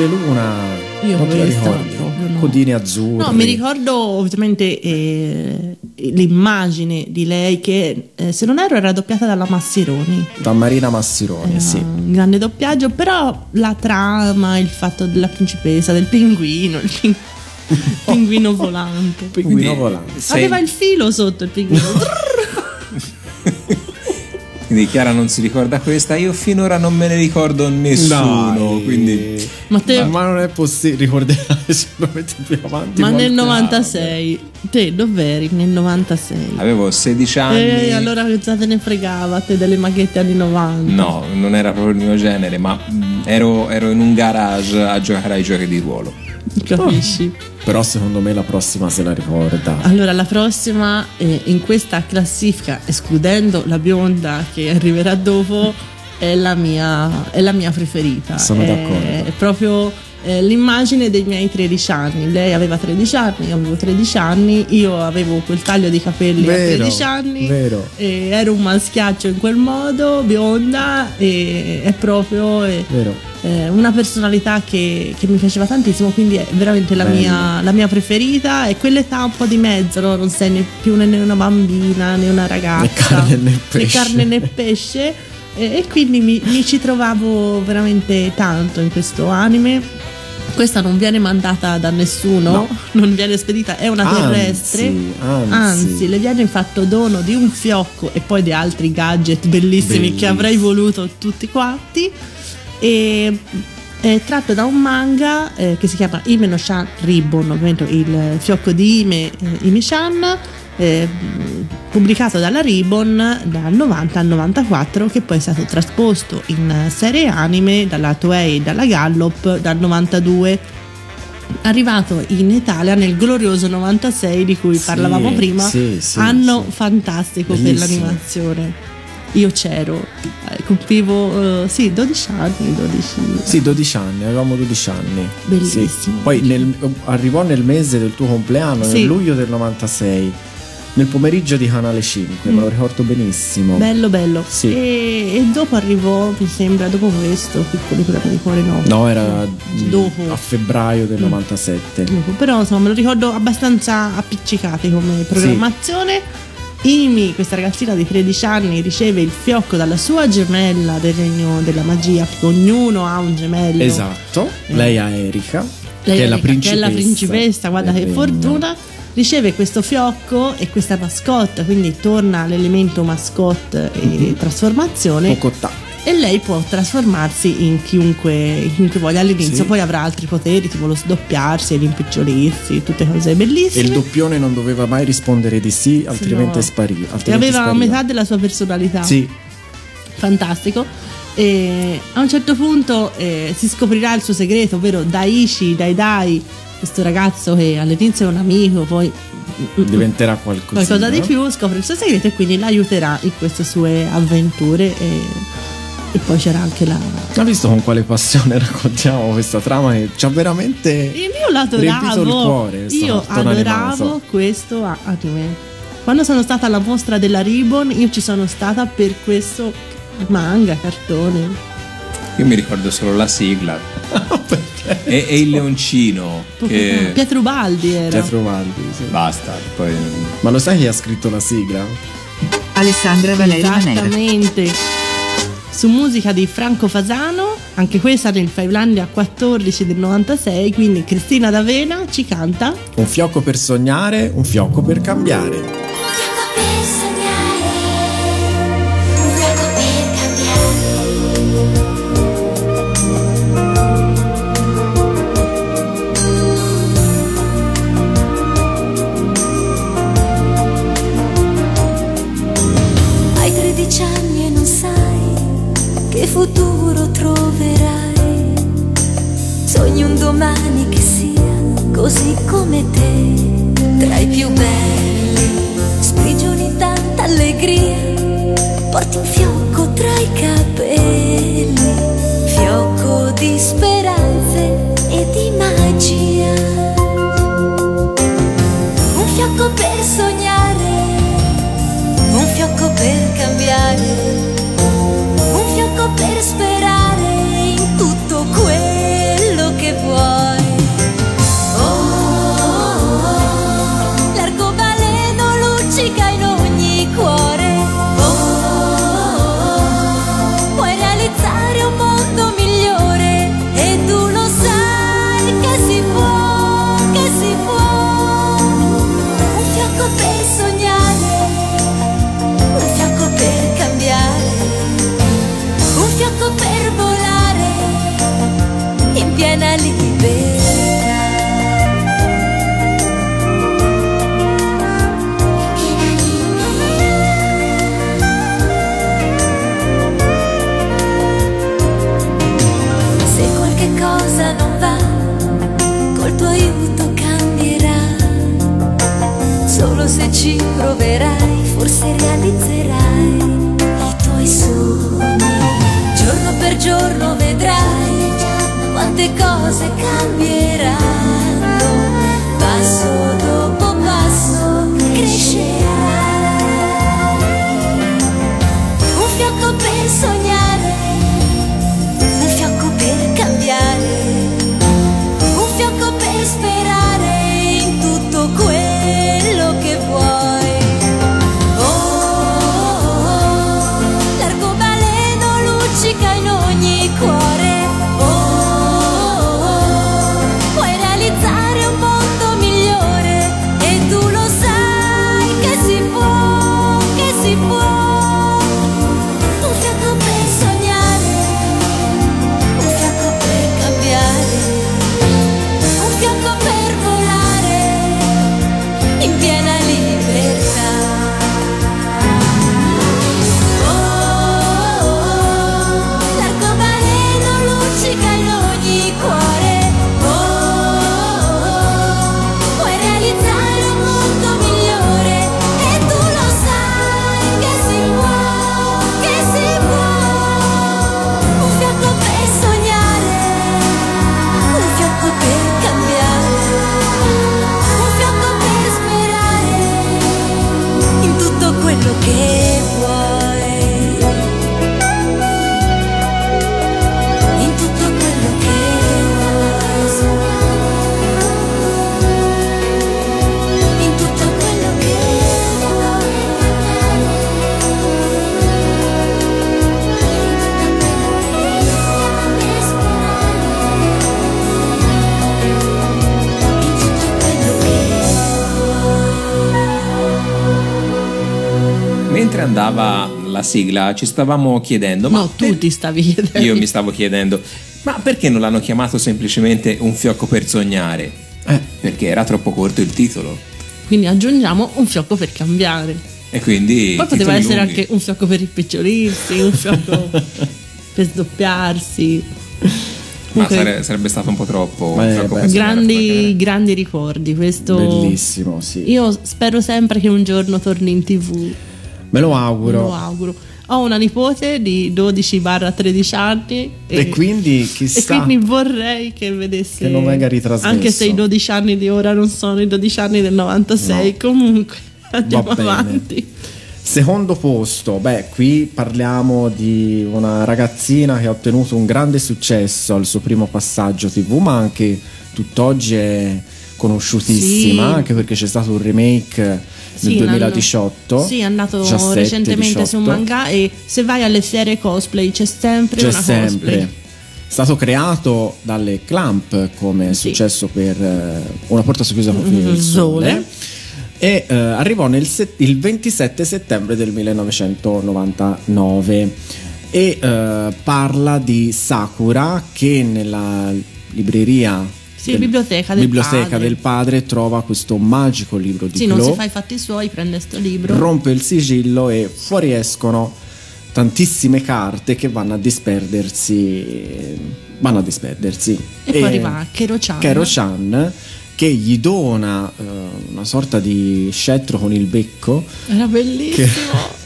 Dolce Luna. Io non te ricordi? proprio no. Codini azzurri. No, mi ricordo ovviamente eh, l'immagine di lei che, eh, se non erro, era doppiata dalla Massironi. Da Marina Massironi, Era sì. Un grande doppiaggio, però la trama, il fatto della principessa, del pinguino, il pin- *laughs* pinguino volante. Pinguino volante. Aveva il filo sotto il pinguino. *laughs* quindi Chiara non si ricorda questa, io finora non me ne ricordo nessuno, Dai. quindi Matteo, Ma non è possibile, ricorderai *laughs* sicuramente più avanti. ma nel molte 96, te dov'eri nel 96? avevo 16 anni. E allora cosa te ne fregava te delle maghette anni 90? No, non era proprio il mio genere, ma mm, ero, ero in un garage a giocare ai giochi di ruolo. *laughs* Capisci? altre. Però secondo me la prossima se la ricorda. Allora, la prossima eh, in questa classifica, escludendo la bionda che arriverà dopo, è la mia, è la mia preferita. Sono è, d'accordo. È proprio eh, l'immagine dei miei 13 anni. Lei aveva 13 anni, io avevo 13 anni, io avevo quel taglio di capelli a Vero, 13 anni. vero. E ero un maschiaccio in quel modo, bionda, e è proprio. Vero. eh, una personalità che, che mi piaceva tantissimo, quindi è veramente la mia, la mia preferita. E quell'età un po' di mezzo, no? non sei né più né una bambina né una ragazza, Né carne né pesce. carne né pesce. E, e quindi mi, mi ci trovavo veramente tanto in questo anime. Questa non viene mandata da nessuno, No. non viene spedita, è una Anzi, terrestre. anzi. le viene fatto dono di un fiocco e poi di altri gadget bellissimi che Bellissimi. avrei voluto tutti quanti. E è tratto da un manga eh, che si chiama Ime no Shan Ribbon, ovviamente il fiocco di Ime, eh, Ime-chan, eh, pubblicato dalla Ribbon dal 90 al 94, che poi è stato trasposto in serie anime dalla Toei e dalla Gallop dal 92 arrivato in Italia nel glorioso 96 di cui Sì, parlavamo prima sì, sì, anno fantastico per Bellissimo. l'animazione io c'ero eh, compivo eh, sì 12 anni 12 Sì, 12 anni, avevamo 12 anni. Bellissimo. Sì. Poi nel- arrivò nel mese del tuo compleanno, Sì. nel luglio del 96, nel pomeriggio di Canale 5, me lo ricordo benissimo. bello bello Sì. e, e dopo arrivò mi sembra dopo questo piccoli programmi di cuore no No, era mm, dopo a febbraio del 97. Dopo, però insomma me lo ricordo abbastanza appiccicati come programmazione. Imi, questa ragazzina di 13 anni, riceve il fiocco dalla sua gemella del regno della magia, perché ognuno ha un gemello. Esatto, lei ha Erika, Lei che è la Erika, principessa. che è la principessa, guarda che regno. fortuna. Riceve questo fiocco e questa mascotte, quindi torna all'elemento mascotte e Mhm. trasformazione. Cocotà. e lei può trasformarsi in chiunque, in chiunque voglia all'inizio, Sì. poi avrà altri poteri tipo lo sdoppiarsi l'impicciolirsi, tutte cose bellissime. E il doppione non doveva mai rispondere di sì, altrimenti no. spariva. E aveva spariva. metà della sua personalità. Sì, fantastico. E a un certo punto eh, si scoprirà il suo segreto, ovvero Daichi, Dai Dai, questo ragazzo che all'inizio è un amico, poi diventerà qualcosa. qualcosa di più, scopre il suo segreto e quindi l'aiuterà in queste sue avventure. E, e poi c'era anche la. Ha visto con quale passione *laughs* raccontiamo questa trama che ci ha veramente Io riempito il l'adoravo. cuore. Io adoravo questo anime. Quando sono stata alla mostra della Ribbon, io ci sono stata per questo manga, cartone. Io mi ricordo solo la sigla. E, e il leoncino. Che... Pietro Baldi era. Pietro Valdi, sì. Basta, poi. Ma lo sai chi ha scritto la sigla? Alessandra Valeri Manera. Esattamente. Su musica di Franco Fasano, anche questa nel Fivelandia 14 del 96, quindi Cristina D'Avena ci canta Un fiocco per sognare, un fiocco per cambiare. Come te, tra i più belli, sprigioni tanta allegria, porti un fiocco tra i capelli, fiocco di speranze e di magia. Un fiocco per sognare, un fiocco per cambiare, un fiocco per sperare piena libertà. Se qualche cosa non va, col tuo aiuto cambierà. Solo se ci proverai, forse realizzerai i tuoi sogni. Giorno per giorno vedrai quante cose cambieranno. Sigla ci stavamo chiedendo, ma No, tu per- ti stavi chiedendo. io mi stavo chiedendo, ma perché non l'hanno chiamato semplicemente un fiocco per sognare? Eh. Perché era troppo corto il titolo. Quindi aggiungiamo un fiocco per cambiare. E quindi. Poi poteva essere lunghi. anche un fiocco per rimpicciolirsi, un fiocco *laughs* per sdoppiarsi. Ma Comunque, sare- sarebbe stato un po' troppo. un Beh, fiocco beh. grandi, grandi ricordi. Questo Bellissimo, sì. Io spero sempre che un giorno torni in tv. Me lo Me auguro. lo auguro. Ho una nipote di 12-13 anni E quindi e chissà. quindi vorrei che vedesse Che non venga ritrasmesso. Anche se i 12 anni di ora non sono i 12 anni del 96, comunque andiamo avanti. Secondo posto, beh, qui parliamo di una ragazzina che ha ottenuto un grande successo al suo primo passaggio TV, ma anche tutt'oggi è conosciutissima, Sì. anche perché c'è stato un remake nel Sì, l'hanno- 2018. Sì, è andato 17, recentemente su 18. manga e se vai alle serie cosplay c'è sempre C'è una sempre. cosplay. È stato creato dalle Clamp, come è Sì. successo per eh, Una porta socchiusa con Mm, del sole. E eh, arrivò nel set- il 27 settembre del 1999 e eh, parla di Sakura che nella libreria Sì, biblioteca del biblioteca padre. del padre trova questo magico libro di Sì, non si fa i fatti suoi, prende sto libro. rompe il sigillo e fuoriescono tantissime carte che vanno a disperdersi vanno a disperdersi E poi arriva Kero-chan. Kero-chan che gli dona eh, una sorta di scettro con il becco Era bellissimo.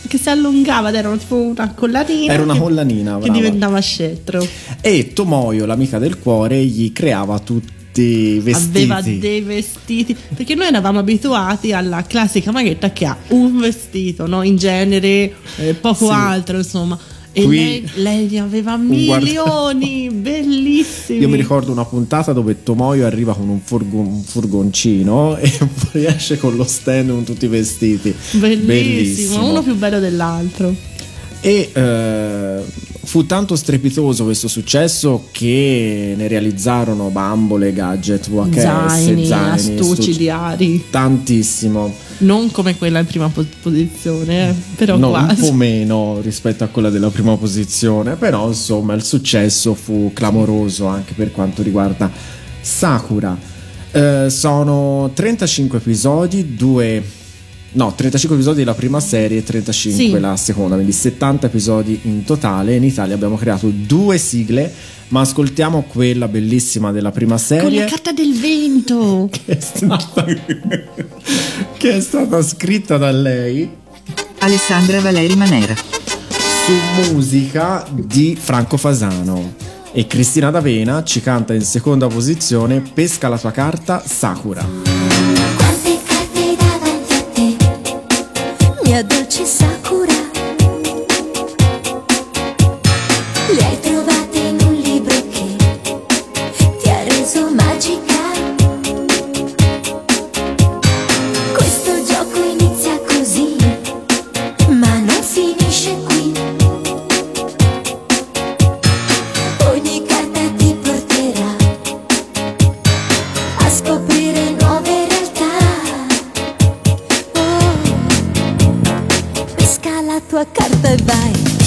Che... *laughs* si allungava ed era tipo una collatina. Era una che- collanina, Che brava. diventava scettro. e Tomoyo l'amica del cuore gli creava tutti i vestiti Aveva dei vestiti. Perché noi eravamo abituati alla classica maghetta che ha un vestito, no? In genere, eh, poco Sì. altro, insomma. E Qui lei, lei ne aveva un guarda- milioni, *laughs* bellissimi. Io mi ricordo una puntata dove Tomoyo arriva con un, furgo- un furgoncino *laughs* e riesce con lo stand con tutti i vestiti. Bellissimo, uno più bello dell'altro. E eh, fu tanto strepitoso questo successo che ne realizzarono bambole, gadget, VHS, Zaini, zaini, astucci, astucci, diari. tantissimo. Non come quella in prima po- posizione, eh, però No, un quasi. po' meno rispetto a quella della prima posizione, però insomma il successo fu clamoroso anche per quanto riguarda Sakura. Eh, sono 35 episodi, due... No, 35 episodi la prima serie e 35 Sì. la seconda, quindi 70 episodi in totale. In Italia abbiamo creato due sigle, ma ascoltiamo quella bellissima della prima Con serie la carta del vento. *laughs* che è stata, che è stata scritta da lei Alessandra Valeri Manera. su musica di Franco Fasano. E Cristina D'Avena ci canta in seconda posizione Pesca la tua carta Sakura. Te, mia dolce la tua carta e vai.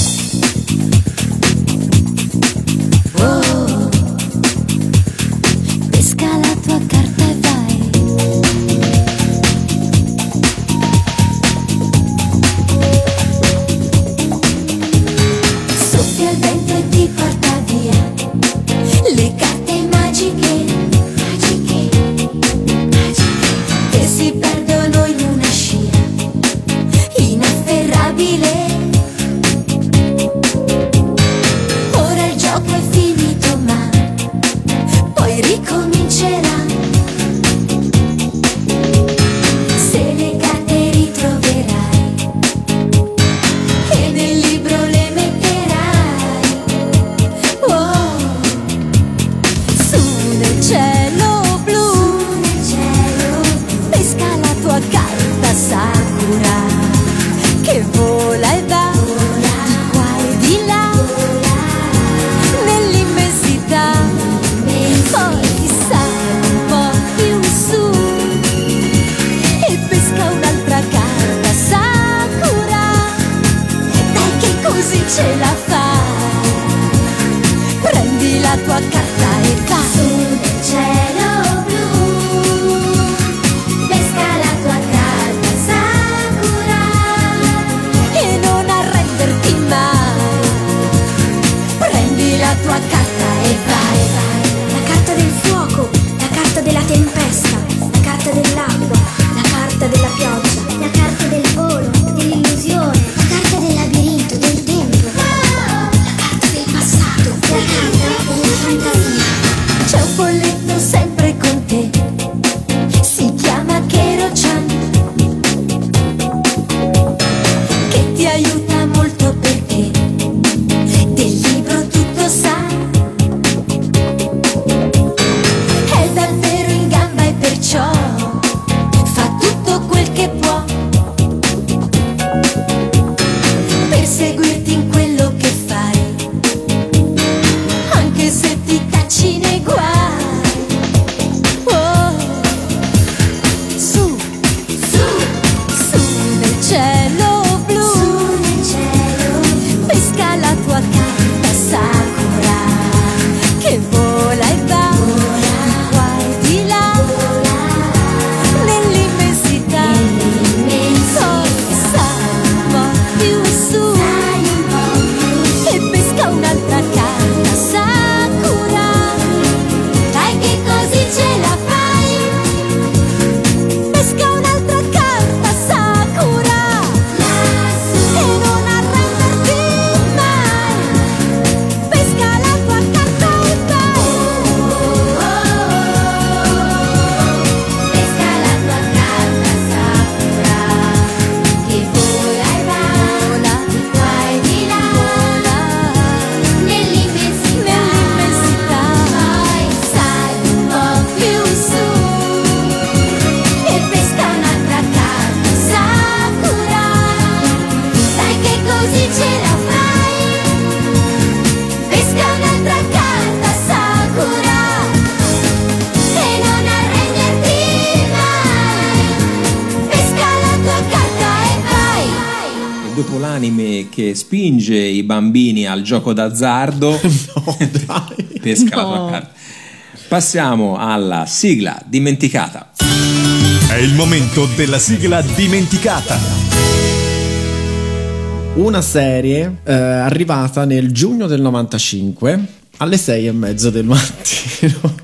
Bambini al gioco d'azzardo, *laughs* *laughs* pesca la tua No. carta. Passiamo alla sigla dimenticata. È il momento della sigla dimenticata. Una serie eh, arrivata nel giugno del 95 alle 6 e mezzo del mattino.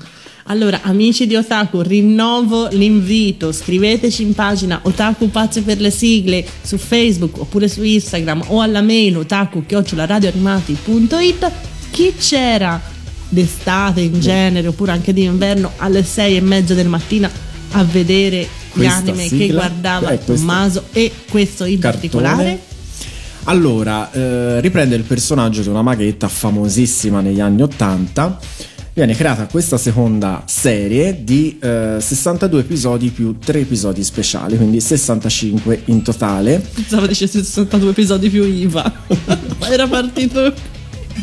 Allora, amici di Otaku, rinnovo l'invito. Scriveteci in pagina Otaku Pazze per le sigle su Facebook oppure su Instagram o alla mail otaku-radioanimati.it. Chi c'era d'estate in genere oppure anche d'inverno alle sei e mezza del mattina a vedere gli anime che sigla, guardava eh, Tommaso e questo in Cartone. particolare? Allora, eh, riprende il personaggio di una maghetta famosissima negli anni 80. Viene creata questa seconda serie di eh, 62 episodi più 3 episodi speciali, quindi 65 in totale. Pensavo dicessi 62 episodi più IVA. *laughs* Era partito.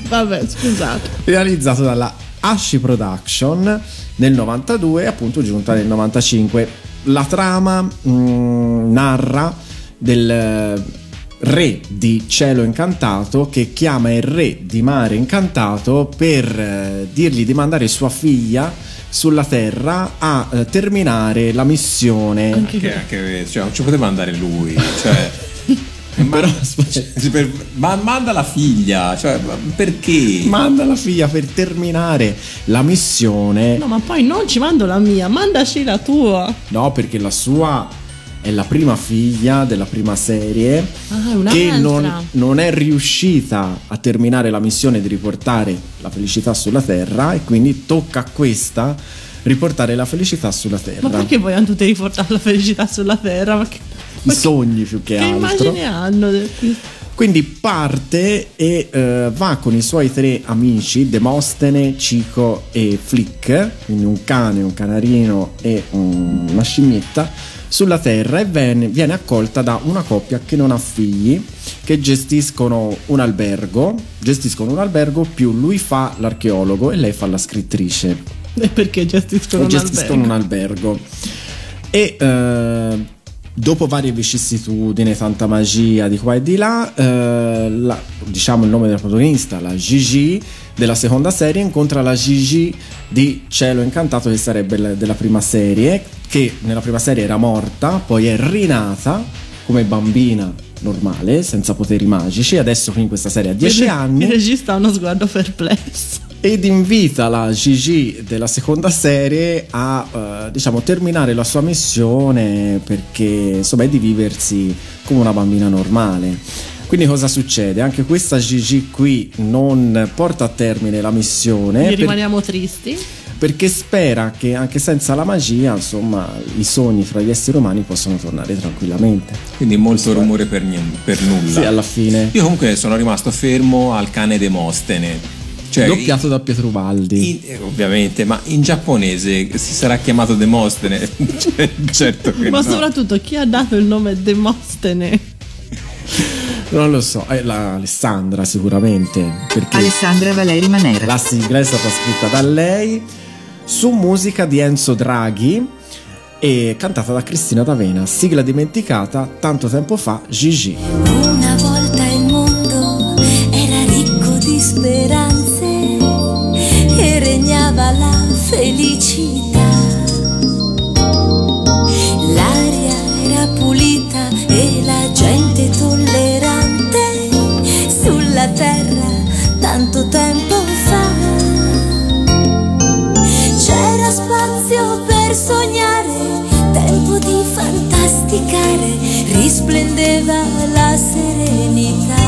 Vabbè, scusate. realizzato dalla Ashi Production nel 92 e appunto giunta nel 95. La trama mm, narra del re di cielo incantato che chiama il re di mare incantato per eh, dirgli di mandare sua figlia sulla terra a eh, terminare la missione Che anche, cioè, non ci poteva andare lui. Cioè, *laughs* ma, Però, cioè, per- ma manda la figlia. Cioè, ma perché? manda la figlia per terminare la missione No, ma poi non ci mando la mia, mandaci la tua. No, perché la sua è la prima figlia della prima serie Ah, che non, non è riuscita a terminare la missione di riportare la felicità sulla Terra e quindi tocca a questa riportare la felicità sulla Terra. Ma perché vogliono tutti riportare la felicità sulla terra? Ma che, I sogni più che, che altro. immagine hanno? Quindi parte e eh, va con i suoi tre amici, Demostene, Cico e Flick, quindi un cane, un canarino e un- una scimmietta, sulla Terra e viene, viene accolta da una coppia che non ha figli, che gestiscono un albergo, gestiscono un albergo più lui fa l'archeologo e lei fa la scrittrice E perché gestiscono un gestiscono albergo? un albergo. E eh, dopo varie vicissitudini, tanta magia di qua e di là, eh, la- diciamo il nome della protagonista, la Gigi della seconda serie, incontra la Gigi di Cielo Incantato, che sarebbe la- della prima serie, che nella prima serie era morta, poi è rinata come bambina normale, senza poteri magici, adesso qui in questa serie ha 10 Il- anni. Il regista ha uno sguardo perplesso. ed invita la Gigi della seconda serie a eh, diciamo terminare la sua missione perché insomma è di viversi come una bambina normale. Quindi cosa succede? Anche questa Gigi qui non porta a termine la missione per- rimaniamo tristi. perché spera che anche senza la magia, insomma, i sogni fra gli esseri umani possano tornare tranquillamente. Quindi molto rumore per, nien- per nulla. Sì, alla fine. Io comunque sono rimasto fermo al cane Demostene. Cioè, Doppiato da Pietro Baldi. in- eh, ovviamente, ma in giapponese si sarà chiamato Demostene. *laughs* Cioè, certo che Ma no. soprattutto chi ha dato il nome Demostene? Non lo so, è la Alessandra sicuramente, perché Alessandra Valeri Manera. La sigla è stata scritta da lei su musica di Enzo Draghi e cantata da Cristina D'Avena, sigla dimenticata tanto tempo fa, Gigi. Una volta il mondo era ricco di speranze e regnava la felicità. Fantasticare, risplendeva la serenità.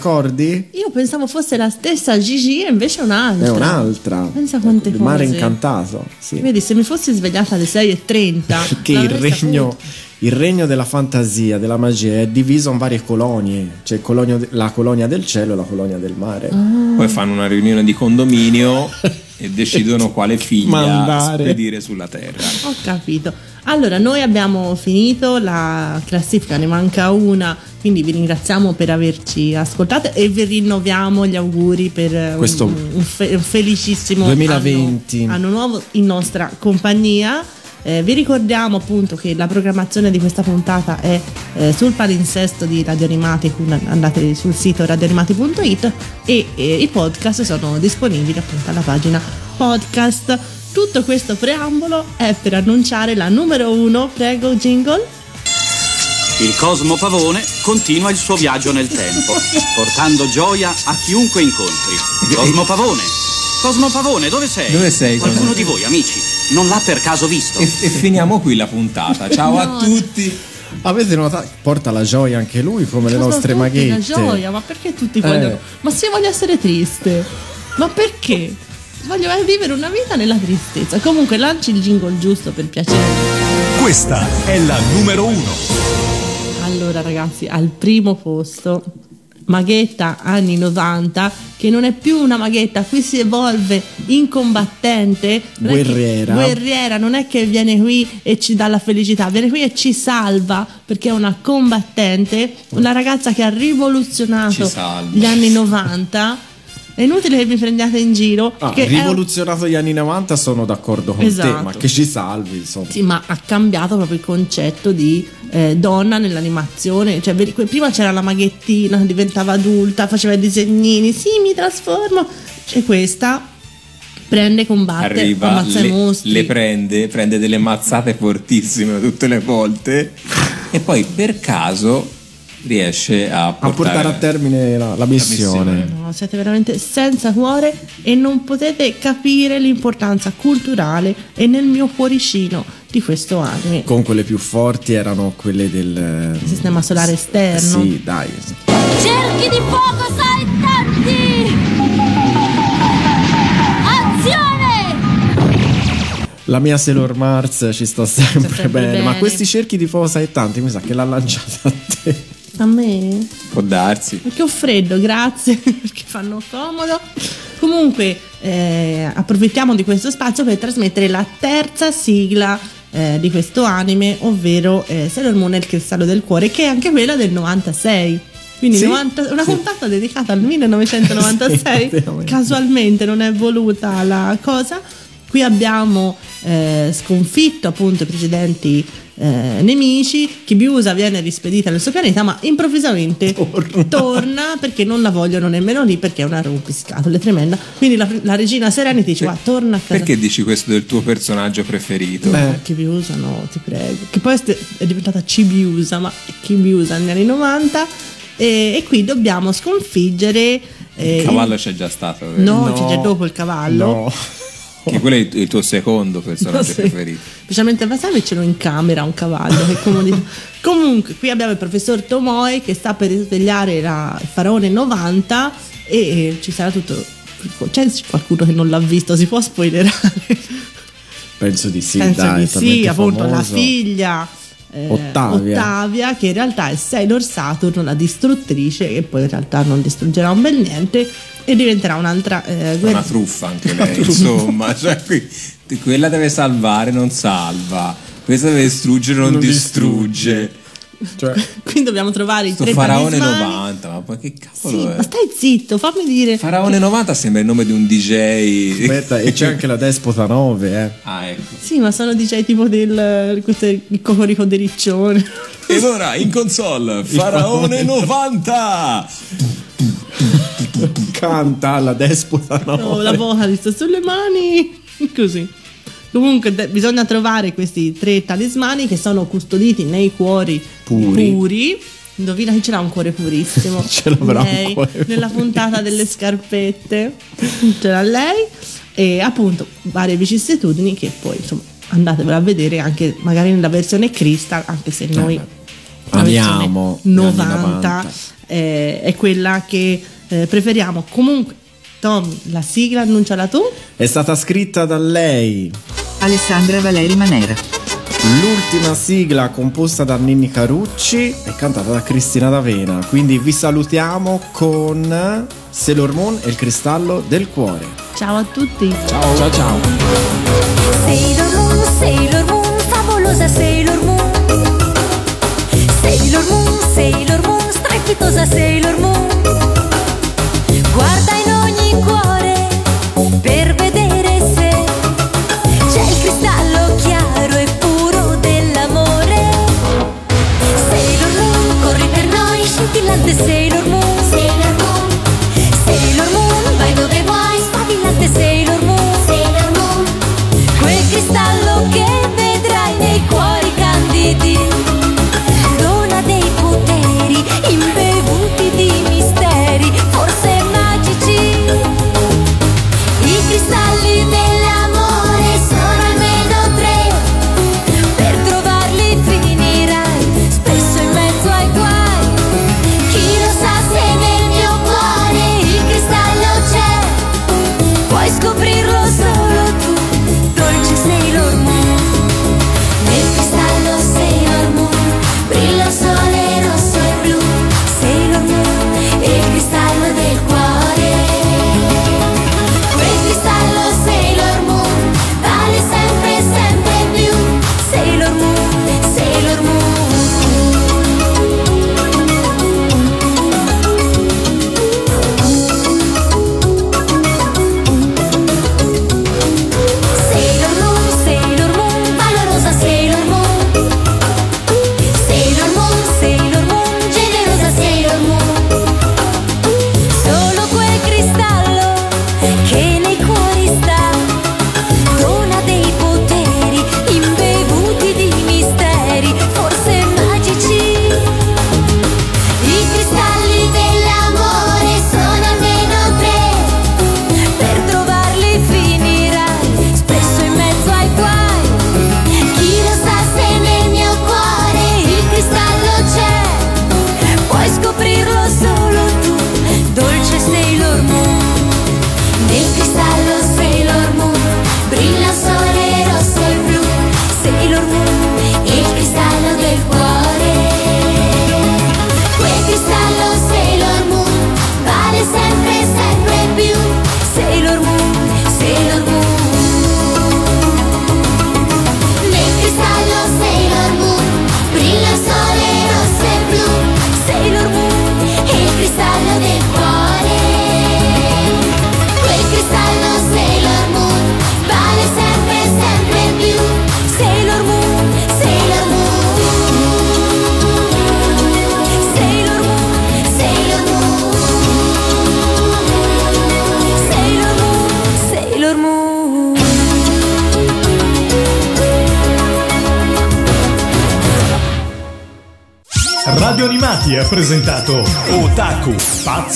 Ricordi? Io pensavo fosse la stessa Gigi e invece è un'altra. È un'altra. Pensa quante Il mare cose. incantato, sì. Vedi, se mi fossi svegliata alle 6.30 *laughs* Che il regno, il regno della fantasia, della magia è diviso in varie colonie. C'è colonio- la colonia del cielo e la colonia del mare. Poi fanno una riunione di condominio *laughs* e decidono quale figlia Mandare. spedire sulla terra. Ho capito. Allora, noi abbiamo finito la classifica, ne manca una, quindi vi ringraziamo per averci ascoltato e vi rinnoviamo gli auguri per un- Questo un, fe- un felicissimo 2020. Anno, anno nuovo in nostra compagnia. Eh, vi ricordiamo appunto che la programmazione di questa puntata è eh, sul palinsesto di Radio Animati, andate sul sito radioanimati.it e eh, i podcast sono disponibili appunto alla pagina podcast. Tutto questo preambolo è per annunciare la numero uno, prego jingle. Il Cosmo Pavone continua il suo viaggio nel tempo, portando gioia a chiunque incontri. Cosmo Pavone! Cosmo Pavone, dove sei? Dove sei, Qualcuno Cosmo? di voi, amici, non l'ha per caso visto? E, e finiamo qui la puntata. Ciao a tutti. Avete notato? Porta la gioia anche lui, come le Sono nostre tutti maghette. La gioia, ma perché tutti Eh. vogliono? Ma se io voglio essere triste, ma perché? Voglio vivere una vita nella tristezza. Comunque lanci il jingle giusto per piacere. Questa è la numero uno. Allora ragazzi, al primo posto, maghetta anni 90, che non è più una maghetta, qui si evolve in combattente. non è che- Guerriera. guerriera, non è che viene qui e ci dà la felicità, viene qui e ci salva perché è una combattente, una ragazza che ha rivoluzionato gli anni 90. È inutile che mi prendiate in giro. Ah, che è rivoluzionato gli anni 90 sono d'accordo con Esatto. te, ma che ci salvi, insomma. Sì, ma ha cambiato proprio il concetto di eh, donna nell'animazione. Cioè, prima c'era la maghettina, diventava adulta, faceva i disegnini, sì, mi trasformo. E questa prende, combatte, Arriva, ammazza i le, mostri. le prende, prende delle mazzate fortissime tutte le volte e poi per caso riesce a A portare, portare a termine la, la missione. missione. No, siete veramente senza cuore e non potete capire l'importanza culturale e nel mio cuoricino di questo anime. Comunque le più forti erano quelle del Sistema solare esterno. Sì, dai. Cerchi di fuoco saltanti! Azione! La mia Sailor Mars ci sta sempre, sempre bene, ma bene. questi cerchi di fuoco tanti mi sa che l'ha lanciata a te. A me? Può darsi. Perché ho freddo, grazie, *laughs* perché fanno comodo. Comunque, eh, approfittiamo di questo spazio per trasmettere la terza sigla eh, di questo anime, ovvero eh, Sailor Moon e il cristallo del cuore, che è anche quella del 96. Quindi Sì, 90 una sì. puntata dedicata al 1996. *laughs* Sì. Casualmente non è voluta la cosa. Qui abbiamo eh, sconfitto appunto i precedenti eh, nemici. Kibiusa viene rispedita nel suo pianeta, ma improvvisamente torna. perché non la vogliono nemmeno lì perché è una rompiscatole tremenda. Quindi la, la regina Serenity dice: "Va, torna a casa. Perché dici questo del tuo personaggio preferito? Eh. Kibiusa, no, ti prego. Che poi è diventata Cibiusa, ma Kibiusa negli anni 90. E, e qui dobbiamo sconfiggere. eh, Il cavallo c'è già stato? No, No. c'è già dopo il cavallo. No. Che quello è il, tuo secondo personaggio *laughs* Sì. preferito. Specialmente a Vasavi ce l'ho in camera un cavallo. Che comodità. *laughs* Comunque, qui abbiamo il professor Tomoe che sta per risvegliare la il faraone 90 e, ci sarà tutto. C'è qualcuno che non l'ha visto, si può spoilerare? Penso di sì, Penso dai, di sì, appunto la figlia. eh, Ottavia. Ottavia, che in realtà è Sailor Saturn, la distruttrice, che poi in realtà non distruggerà un bel niente e diventerà un'altra eh, È guerra- *laughs* una truffa anche lei, insomma. Cioè, qui- quella deve salvare, non salva. Questa deve distruggere, non, Non distrugge. Cioè, *laughs* Quindi dobbiamo trovare i tre faraone talismani. 90, ma poi che Sì, cavolo è? ma stai zitto, fammi dire. Faraone 90 sembra il nome di un DJ. aspetta, e c'è anche la Despota 9, eh. Ah, ecco. Sì, ma sono DJ tipo del questo è il cocorico di Riccione. Ed ora in console Faraone 90. Canta la Despota 9. No, la vocalista sulle mani. Così. Comunque de- bisogna trovare questi tre talismani che sono custoditi nei cuori Puri. puri. Indovina chi ce l'ha un cuore purissimo. *laughs* Ce l'avrà un lei, cuore nella puntata delle scarpette. Ce l'ha lei. E appunto varie vicissitudini che poi insomma andatevela a vedere anche magari nella versione Crystal, anche se noi la Abbiamo 90, Eh, è quella che eh, preferiamo. Comunque, Tom, la sigla annunciala tu? È stata scritta da lei. Alessandra Valeri Manera. L'ultima sigla composta da Nini Carucci e cantata da Cristina D'Avena. Quindi vi salutiamo con Sailor Moon e il cristallo del cuore. Ciao a tutti. Ciao ciao ciao. Sailor Moon, Sailor Moon, favolosa Sailor Moon Sailor Moon, Sailor Moon, strepitosa Sailor Moon. Guarda in ogni cuore per vedere se c'è il cristallo chiaro e puro dell'amore. Sailor Moon, corri per noi, scintillante Sailor Moon.